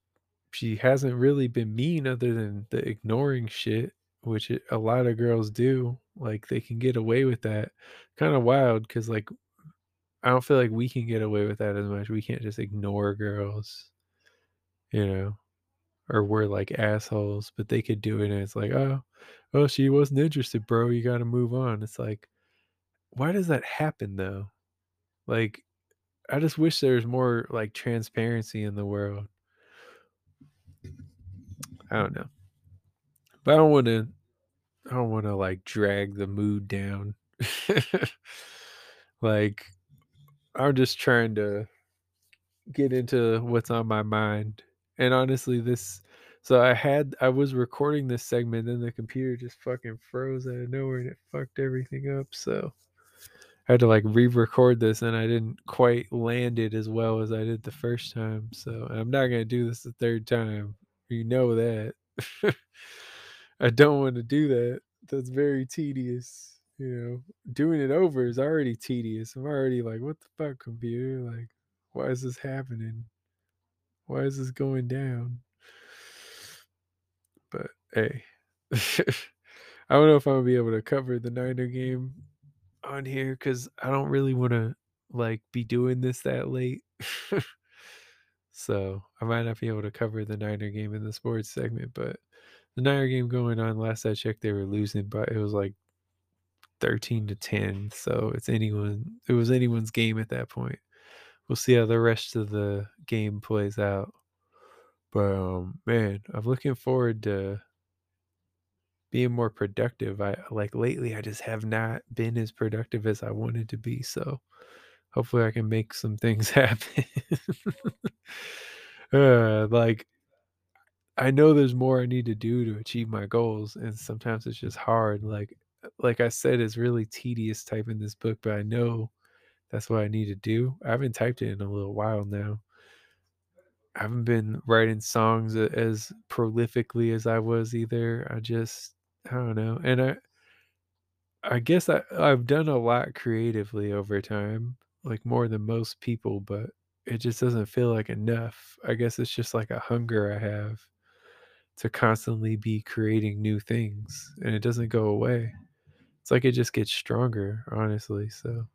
she hasn't really been mean other than the ignoring shit, which a lot of girls do. Like they can get away with that. Kind of wild because like I don't feel like we can get away with that as much. We can't just ignore girls, you know, or we're like assholes, but they could do it and it's like, oh, oh, she wasn't interested, bro. You got to move on. It's like, why does that happen though? Like, I just wish there was more like transparency in the world. I don't know. But I don't want to I don't want to like drag the mood down. like I'm just trying to get into what's on my mind. And honestly, this so I had I was recording this segment and the computer just fucking froze out of nowhere and it fucked everything up. So I had to like re-record this and I didn't quite land it as well as I did the first time. So I'm not gonna do this the third time. You know that. I don't want to do that. That's very tedious. You know, doing it over is already tedious. I'm already like, what the fuck, computer? Like, why is this happening? Why is this going down? But hey, I don't know if I'm gonna be able to cover the Niner game on here because I don't really want to like be doing this that late. so I might not be able to cover the Niner game in the sports segment, but the Niner game going on. Last I checked, they were losing, but it was like thirteen to ten. So it's anyone. It was anyone's game at that point. We'll see how the rest of the game plays out. But um, man, I'm looking forward to being more productive. I like lately I just have not been as productive as I wanted to be. So hopefully I can make some things happen. uh, like I know there's more I need to do to achieve my goals, and sometimes it's just hard. Like like I said, it's really tedious typing this book, but I know that's what I need to do. I haven't typed it in a little while now. I haven't been writing songs as prolifically as I was either. I just I don't know. And I I guess I, I've done a lot creatively over time, like more than most people, but it just doesn't feel like enough. I guess it's just like a hunger I have to constantly be creating new things and it doesn't go away. It's like it just gets stronger, honestly. So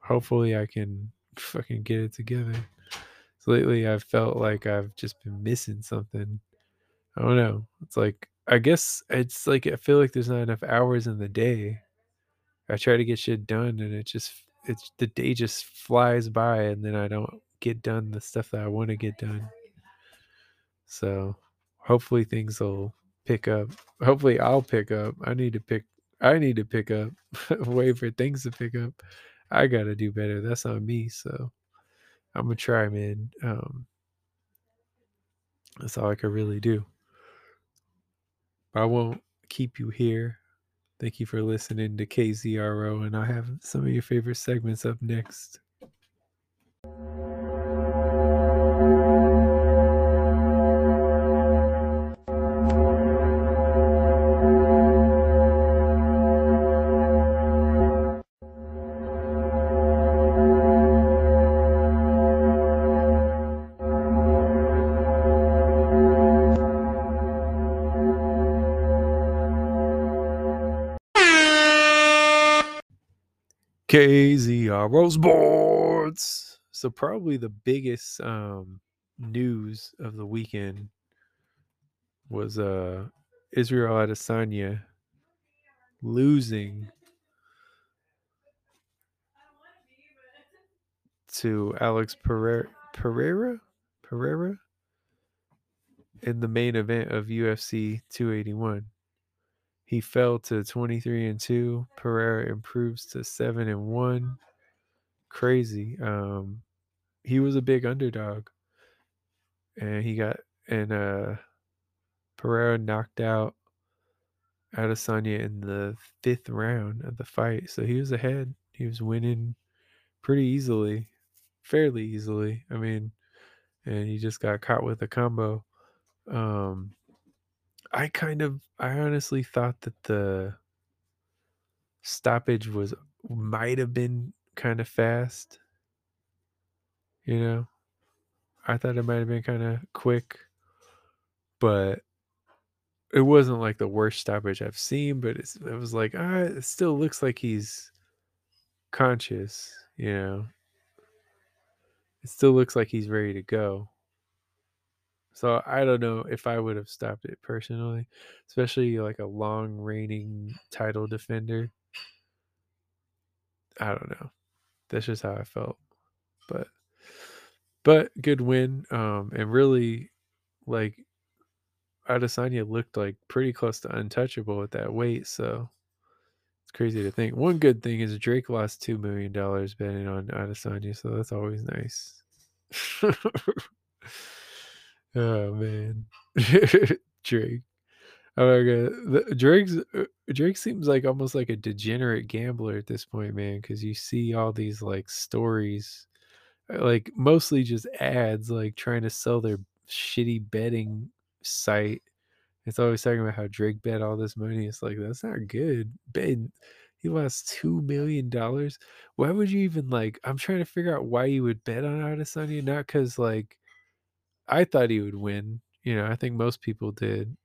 hopefully I can fucking get it together. So lately I've felt like I've just been missing something. I don't know. It's like I guess it's like I feel like there's not enough hours in the day. I try to get shit done and it just it's the day just flies by and then I don't get done the stuff that I want to get done. So hopefully things will pick up. Hopefully I'll pick up. I need to pick I need to pick up. Wait for things to pick up. I gotta do better. That's on me. So I'm gonna try, man. Um that's all I can really do. I won't keep you here. Thank you for listening to KZRO, and I have some of your favorite segments up next. KZRO Sports. So probably the biggest um, news of the weekend was uh, Israel Adesanya losing to Alex Pereira, Pereira, Pereira in the main event of UFC 281. He fell to 23 and 2. Pereira improves to 7 and 1. Crazy. Um he was a big underdog. And he got and uh Pereira knocked out Adesanya in the fifth round of the fight. So he was ahead. He was winning pretty easily, fairly easily. I mean, and he just got caught with a combo. Um, I kind of, I honestly thought that the stoppage was might have been kind of fast. You know, I thought it might have been kind of quick, but it wasn't like the worst stoppage I've seen. But it was like, ah, it still looks like he's conscious. You know, it still looks like he's ready to go. So I don't know if I would have stopped it personally, especially like a long reigning title defender. I don't know. That's just how I felt. But but good win. Um and really like Adesanya looked like pretty close to untouchable at that weight, so it's crazy to think. One good thing is Drake lost two million dollars betting on Adesanya, so that's always nice. oh man, Drake. Oh my god, the, Drake's uh, Drake seems like almost like a degenerate gambler at this point, man. Because you see all these like stories, uh, like mostly just ads, like trying to sell their shitty betting site. It's always talking about how Drake bet all this money. It's like that's not good. Ben, he lost two million dollars. Why would you even like? I'm trying to figure out why you would bet on Adesanya. Not because like I thought he would win. You know, I think most people did,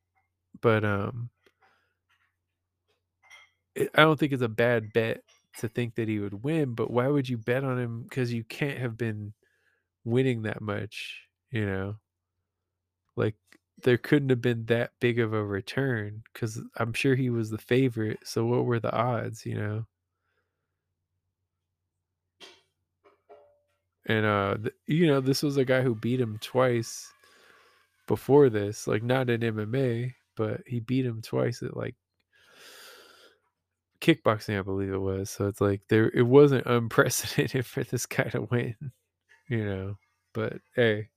but um, it, I don't think it's a bad bet to think that he would win. But why would you bet on him? Because you can't have been winning that much. You know, like there couldn't have been that big of a return because I'm sure he was the favorite. So what were the odds, you know? And uh, th- you know, this was a guy who beat him twice before this, like not in MMA, but he beat him twice at like kickboxing, I believe it was. So it's like there, it wasn't unprecedented for this guy to win, you know. But hey,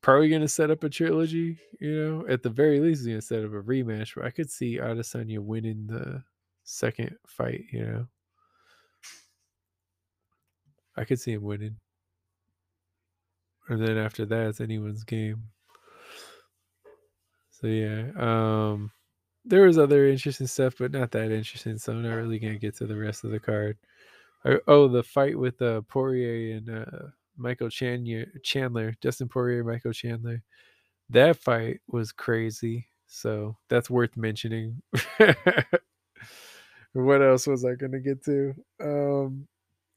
probably to set up a trilogy, you know. At the very least, he's to set up a rematch. But I could see Adesanya winning the second fight, you know. I could see him winning. And then after that, it's anyone's game. So yeah, um, there was other interesting stuff, but not that interesting. So I'm not really gonna get to the rest of the card. Oh, the fight with uh, Poirier and uh, Michael Chandler, Chandler, Dustin Poirier, Michael Chandler. That fight was crazy. So that's worth mentioning. what else was I gonna get to? Um,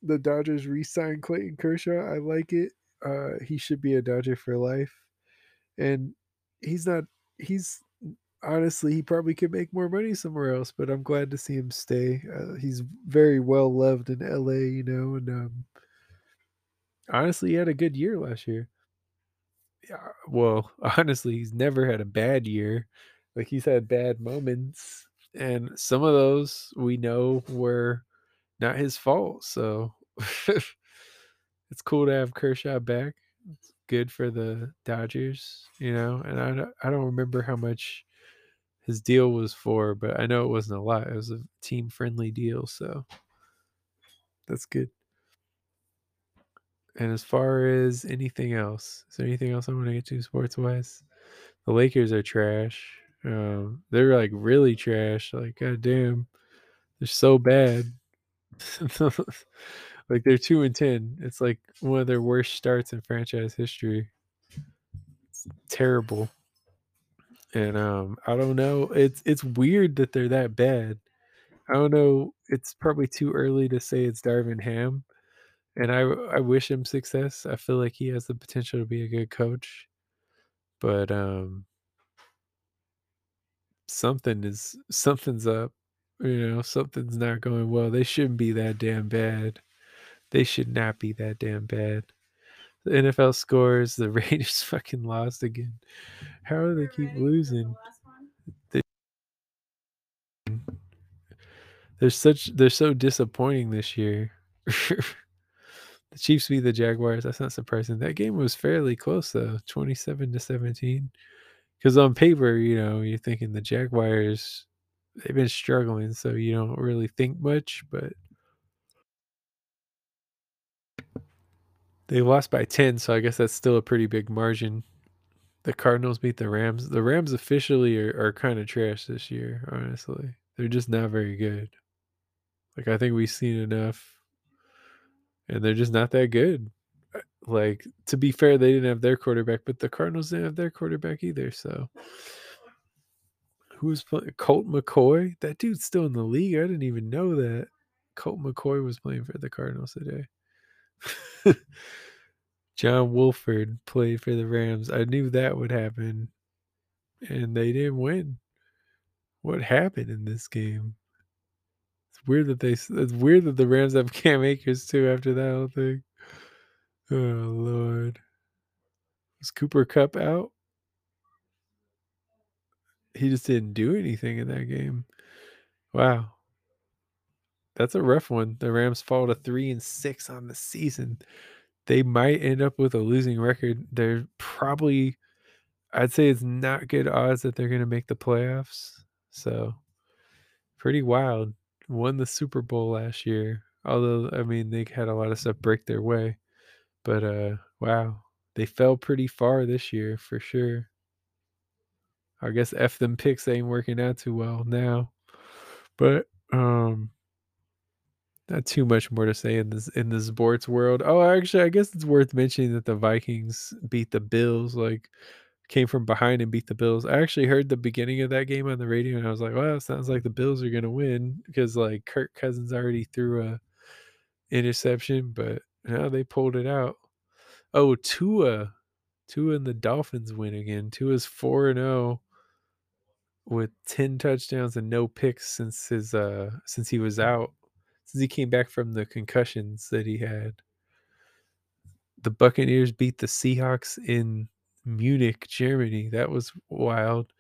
the Dodgers re-signed Clayton Kershaw. I like it. Uh, he should be a Dodger for life, and he's not. He's honestly he probably could make more money somewhere else, but I'm glad to see him stay. Uh, he's very well loved in LA, you know, and um, honestly, he had a good year last year. Yeah, well, honestly, he's never had a bad year. Like he's had bad moments, and some of those we know were not his fault. So it's cool to have Kershaw back. It's good for the Dodgers, you know. And I don't, I don't remember how much his deal was for, but I know it wasn't a lot. It was a team friendly deal, so that's good. And as far as anything else, is there anything else I want to get to sports wise? The Lakers are trash. Um, they're like really trash. Like, god damn, they're so bad. like they're two and ten. It's like one of their worst starts in franchise history. It's terrible. And um, I don't know. It's it's weird that they're that bad I don't know. It's probably too early to say it's Darvin Ham, and I I wish him success. I feel like he has the potential to be a good coach, but um, something is something's up. You know, something's not going well. They shouldn't be that damn bad. They should not be that damn bad. The NFL scores. The Raiders fucking lost again. How do they keep losing? They, they're such they're so disappointing this year. the Chiefs beat the Jaguars. That's not surprising. That game was fairly close though, twenty-seven to seventeen. Because on paper, you know, you're thinking the Jaguars they've been struggling, so you don't really think much, but they lost by 10, so I guess that's still a pretty big margin. The Cardinals beat the Rams. The Rams officially are, are kind of trash this year, honestly. They're just not very good. Like I think we've seen enough and they're just not that good. Uh, Like to be fair, they didn't have their quarterback, but the Cardinals didn't have their quarterback either, so who's playing Colt McCoy? That dude's still in the league. I didn't even know that. Colt McCoy was playing for the Cardinals today. John Wolford played for the Rams. I knew that would happen, and they didn't win. What happened in this game? It's weird that they. It's weird that the Rams have Cam Akers too after that whole thing. Oh Lord, was Cooper Kupp out? He just didn't do anything in that game. Wow, that's a rough one. The Rams fall to three and six on the season. They might end up with a losing record. They're probably I'd say it's not good odds that they're going to make the playoffs. So, pretty wild. Won the Super Bowl last year. Although, I mean, they had a lot of stuff break their way. But uh wow, they fell pretty far this year for sure. I guess F them picks ain't working out too well now. But um not too much more to say in this in the sports world. Oh, actually, I guess it's worth mentioning that the Vikings beat the Bills. Like came from behind and beat the Bills. I actually heard the beginning of that game on the radio and I was like, "Wow, sounds like the Bills are gonna win because like Kirk Cousins already threw a interception, but now they pulled it out. Oh, Tua. Tua and the Dolphins win again. Tua's 4 and 0 with 10 touchdowns and no picks since his uh since he was out. Since he came back from the concussions that he had. The Buccaneers beat the Seahawks in Munich, Germany. That was wild.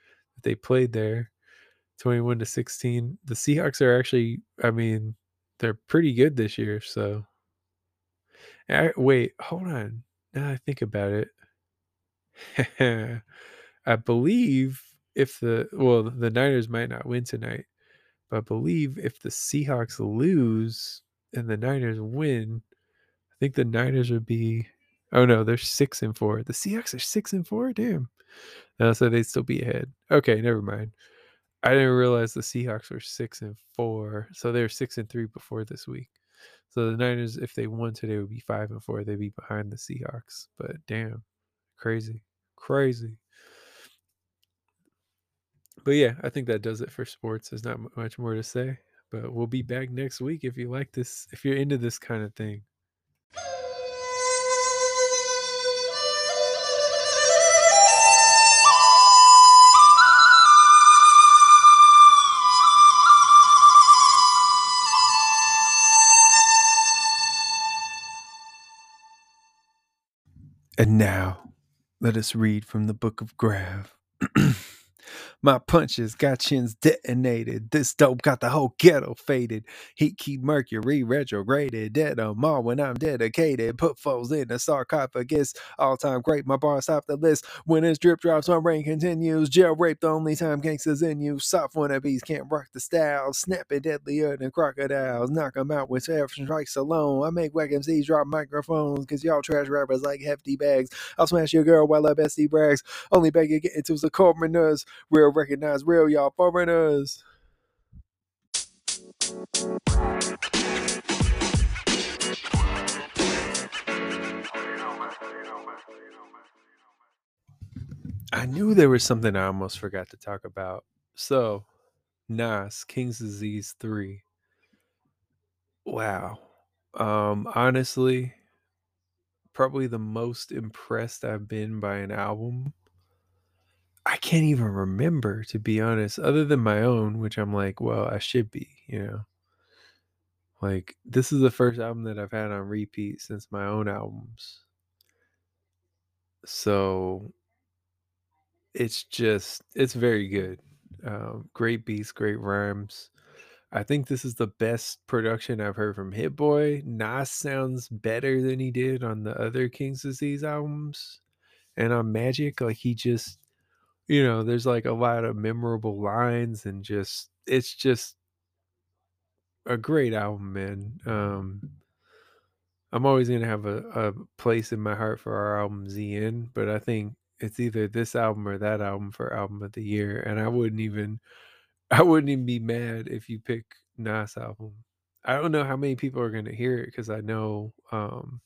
They played there 21 to 16. The Seahawks are actually, I mean, they're pretty good this year. So, I, wait, hold on. Now I think about it. I believe if the, well, the Niners might not win tonight, but I believe if the Seahawks lose and the Niners win, I think the Niners would be Oh no, they're six and four. The Seahawks are six and four. Damn. No, so they'd still be ahead. Okay, never mind. I didn't realize the Seahawks were six and four. So they were six and three before this week. So the Niners, if they won today, would be five and four. They'd be behind the Seahawks. But damn, crazy, crazy. But yeah, I think that does it for sports. There's not much more to say. But we'll be back next week if you like this, if you're into this kind of thing. And now, let us read from the book of Grav. My punches got chins detonated. This dope got the whole ghetto faded. Heat keep Mercury retrograded. Dead on all when I'm dedicated. Put foes in a sarcophagus. All time great, my bars stop the list. When his drip drops, my rain continues. Jail rape, the only time gangsters in you. Soft wannabes can't rock the style. Snapping deadlier than crocodiles. Knock 'em out with seven strikes alone. I make whack MCs drop microphones. Cause y'all trash rappers like hefty bags. I'll smash your girl while her bestie brags. Only bag you get into is the coroners. Real recognize real, y'all foreigners. I knew there was something I almost forgot to talk about. So, Nas, King's Disease 3. Wow. Um, honestly, probably the most impressed I've been by an album. I can't even remember, to be honest, other than my own, which I'm like, well, I should be, you know. Like, this is the first album that I've had on repeat since my own albums. So it's just, it's very good. Um, great beats, great rhymes. I think this is the best production I've heard from Hit Boy. Nas sounds better than he did on the other King's Disease albums. And on Magic, like he just, you know, there's like a lot of memorable lines and just, it's just a great album, man. Um, I'm always gonna have a, a place in my heart for our album ZN, but I think it's either this album or that album for album of the year. And I wouldn't even I wouldn't even be mad if you pick Nas album. I don't know how many people are gonna hear it because I know um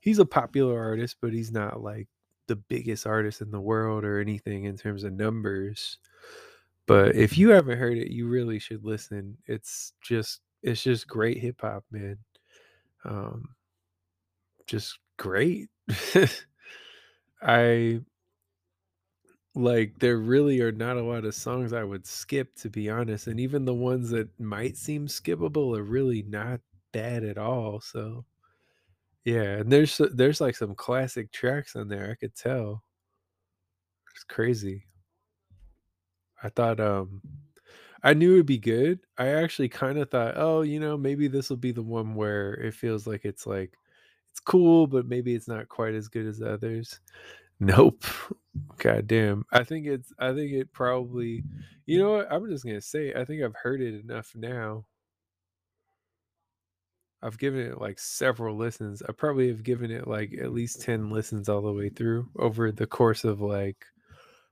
he's a popular artist, but he's not like the biggest artist in the world or anything in terms of numbers. But if you haven't heard it, you really should listen. It's just it's just great hip hop, man. Um just great. I like there really are not a lot of songs I would skip to be honest, and even the ones that might seem skippable are really not bad at all. So yeah, and there's there's like some classic tracks on there. I could tell. It's crazy. I thought um I knew it'd be good. I actually kind of thought, oh, you know, maybe this will be the one where it feels like it's like it's cool, but maybe it's not quite as good as the others. Nope. God damn. I think it's I think it probably you know what? I'm just gonna say I think I've heard it enough now. I've given it like several listens. I probably have given it like at least 10 listens all the way through over the course of like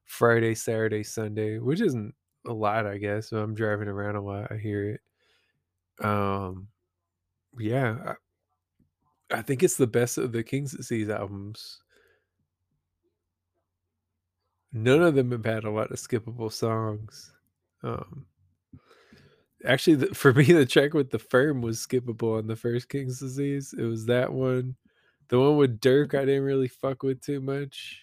Friday, Saturday, Sunday, which isn't a lot, I guess. So I'm driving around a lot. I hear it. Um yeah, I, I think it's the best of the King's Disease albums. None of them have had a lot of skippable songs. Um, actually, the, for me, the track with the firm was skippable on the first King's Disease. It was that one. The one with Durk I didn't really fuck with too much.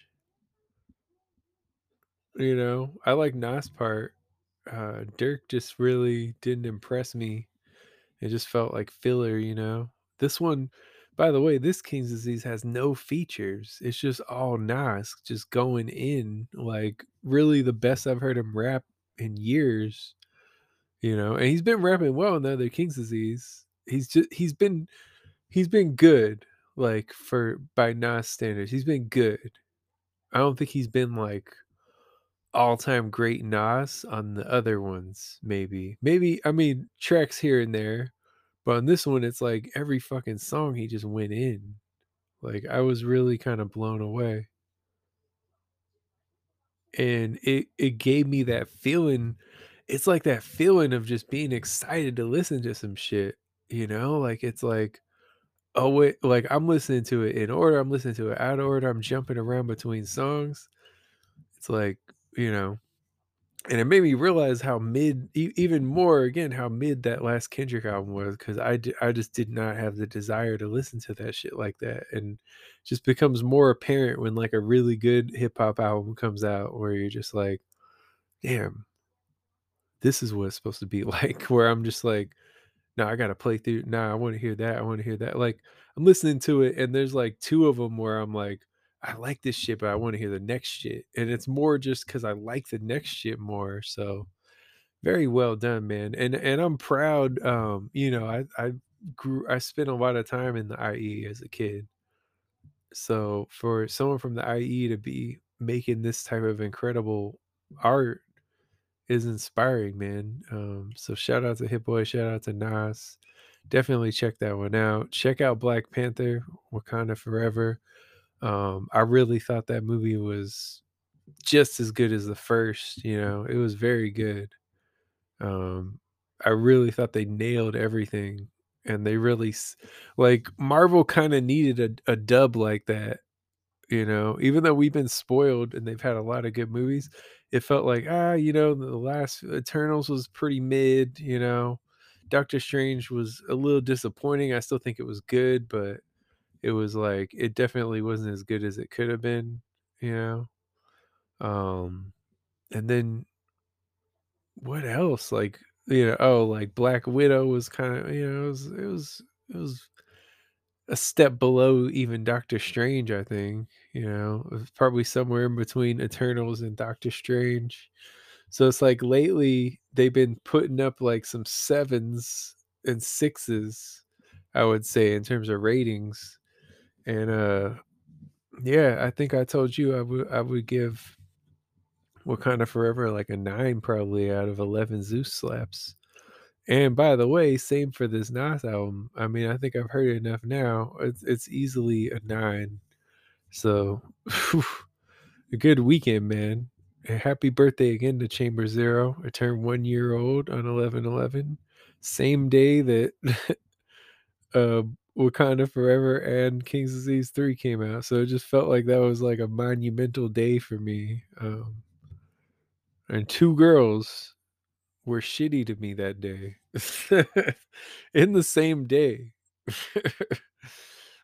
You know, I like Nas part. Uh, Durk just really didn't impress me. It just felt like filler, you know. This one, by the way, this King's Disease has no features. It's just all Nas just going in, like really the best I've heard him rap in years. You know, and he's been rapping well in the other King's Disease. He's just he's been he's been good, like for by Nas standards. He's been good. I don't think he's been like all-time great Nas on the other ones, maybe. Maybe I mean tracks here and there, but on this one it's like every fucking song he just went in. Like I was really kind of blown away. And it it gave me that feeling. It's like that feeling of just being excited to listen to some shit, you know? Like it's like oh wait, like I'm listening to it in order, I'm listening to it out of order, I'm jumping around between songs. It's like, you know, and it made me realize how mid even more again how mid that last kendrick album was because I, d- I just did not have the desire to listen to that shit like that and just becomes more apparent when like a really good hip-hop album comes out where you're just like damn this is what it's supposed to be like where i'm just like no i gotta play through nah i want to hear that i want to hear that like i'm listening to it and there's like two of them where i'm like I like this shit, but I want to hear the next shit. And it's more just because I like the next shit more. So very well done, man. And and I'm proud. Um, you know, I I grew I spent a lot of time in the IE as a kid. So for someone from the IE to be making this type of incredible art is inspiring, man. Um, so shout out to Hit Boy, shout out to Nas. Definitely check that one out. Check out Black Panther, Wakanda Forever. Um, I really thought that movie was just as good as the first, you know, it was very good. Um, I really thought they nailed everything and they really like Marvel kind of needed a, a dub like that You know, even though we've been spoiled and they've had a lot of good movies, it felt like ah, you know, the last Eternals was pretty mid. You know, Doctor Strange was a little disappointing. I still think it was good, but it was like it definitely wasn't as good as it could have been. You know, um, and then what else? Like you know, oh, like Black Widow was kind of you know, it was it was it was a step below even Doctor Strange, I think. You know, probably somewhere in between Eternals and Doctor Strange. So it's like lately they've been putting up like some sevens and sixes, I would say, in terms of ratings. And uh yeah, I think I told you I would I would give Wakanda Forever like a nine probably out of eleven Zeus slaps. And by the way, same for this Nas album. I mean, I think I've heard it enough now. It's it's easily a nine. So a good weekend, man. And happy birthday again to Chamber Zero. I turned one year old on eleven eleven. Same day that uh Wakanda Forever and King's Disease 3 came out. So it just felt like that was like a monumental day for me. Um and two girls were shitty to me that day in the same day.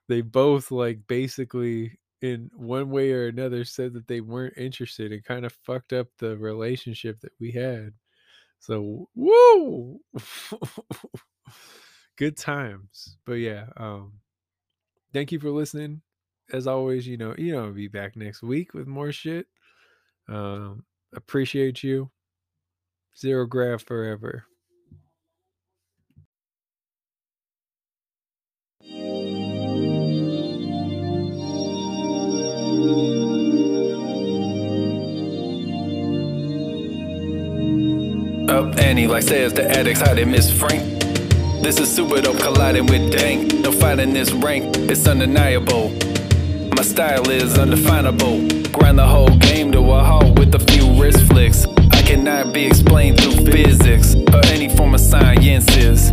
they both like basically in one way or another said that they weren't interested and kind of fucked up the relationship that we had. So, woo! Good times. But yeah, um thank you for listening. As always, you know, you know, I'll be back next week with more shit. Um appreciate you. Zero Grav forever. Up Annie, like says the addicts, how they miss Frank. This is super dope colliding with dank. No fighting this rank, it's undeniable. My style is undefinable. Grind the whole game to a halt with a few wrist flicks. Cannot be explained through physics or any form of sciences.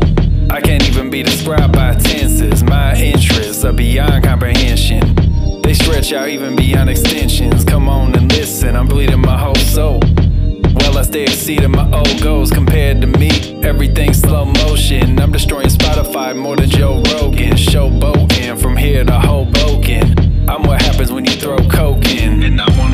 I can't even be described by tenses. My interests are beyond comprehension. They stretch out even beyond extensions. Come on and listen, I'm bleeding my whole soul. While I stay exceeding my old goals compared to me, everything's slow motion. I'm destroying Spotify more than Joe Rogan. Showboating from here to Hoboken. I'm what happens when you throw coke in. And I want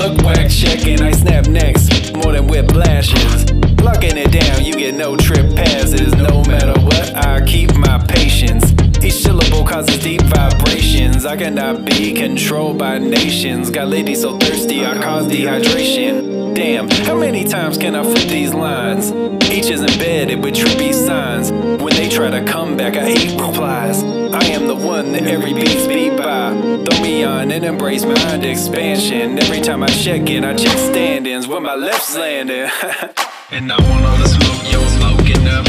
look whack checking. I snap next more than whiplashes. Locking it down, you get no trip I cannot be controlled by nations. Got ladies so thirsty, I cause dehydration. Damn, how many times can I flip these lines? Each is embedded with trippy signs. When they try to come back, I hate replies. I am the one that every beat's beat by. Throw me on and embrace mind expansion. Every time I check in, I check standings where my left's landing. and I want all the smoke you're smoking up.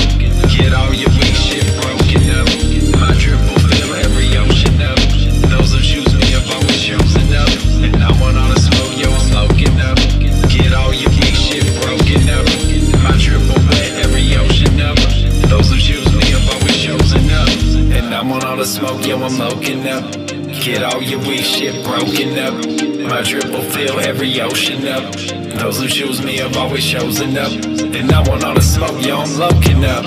Get all your The smoke, yo, I'm smoking up. Get all your weak shit broken up. My triple fill every ocean up. Those who choose me have always chosen up. And I want all the smoke, yo, I'm looking up.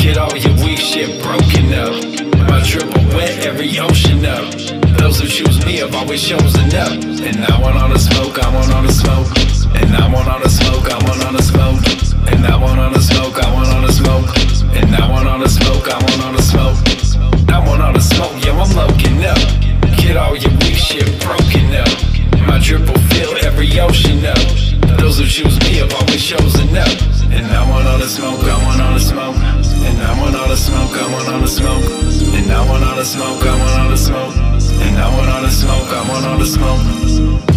Get all your weak shit broken up. My triple wet every ocean up. Those who choose me have always chosen up. And I want all the smoke, I want all the smoke. And I want all the smoke, I want all the smoke. And I want all the smoke, I want triple fill every ocean up. Those who choose me have always chosen up. And I want all the smoke, I want all the smoke. And I want all the smoke, I want all the smoke. And I want all the smoke, I want all the smoke. And I want all the smoke, I want all the smoke.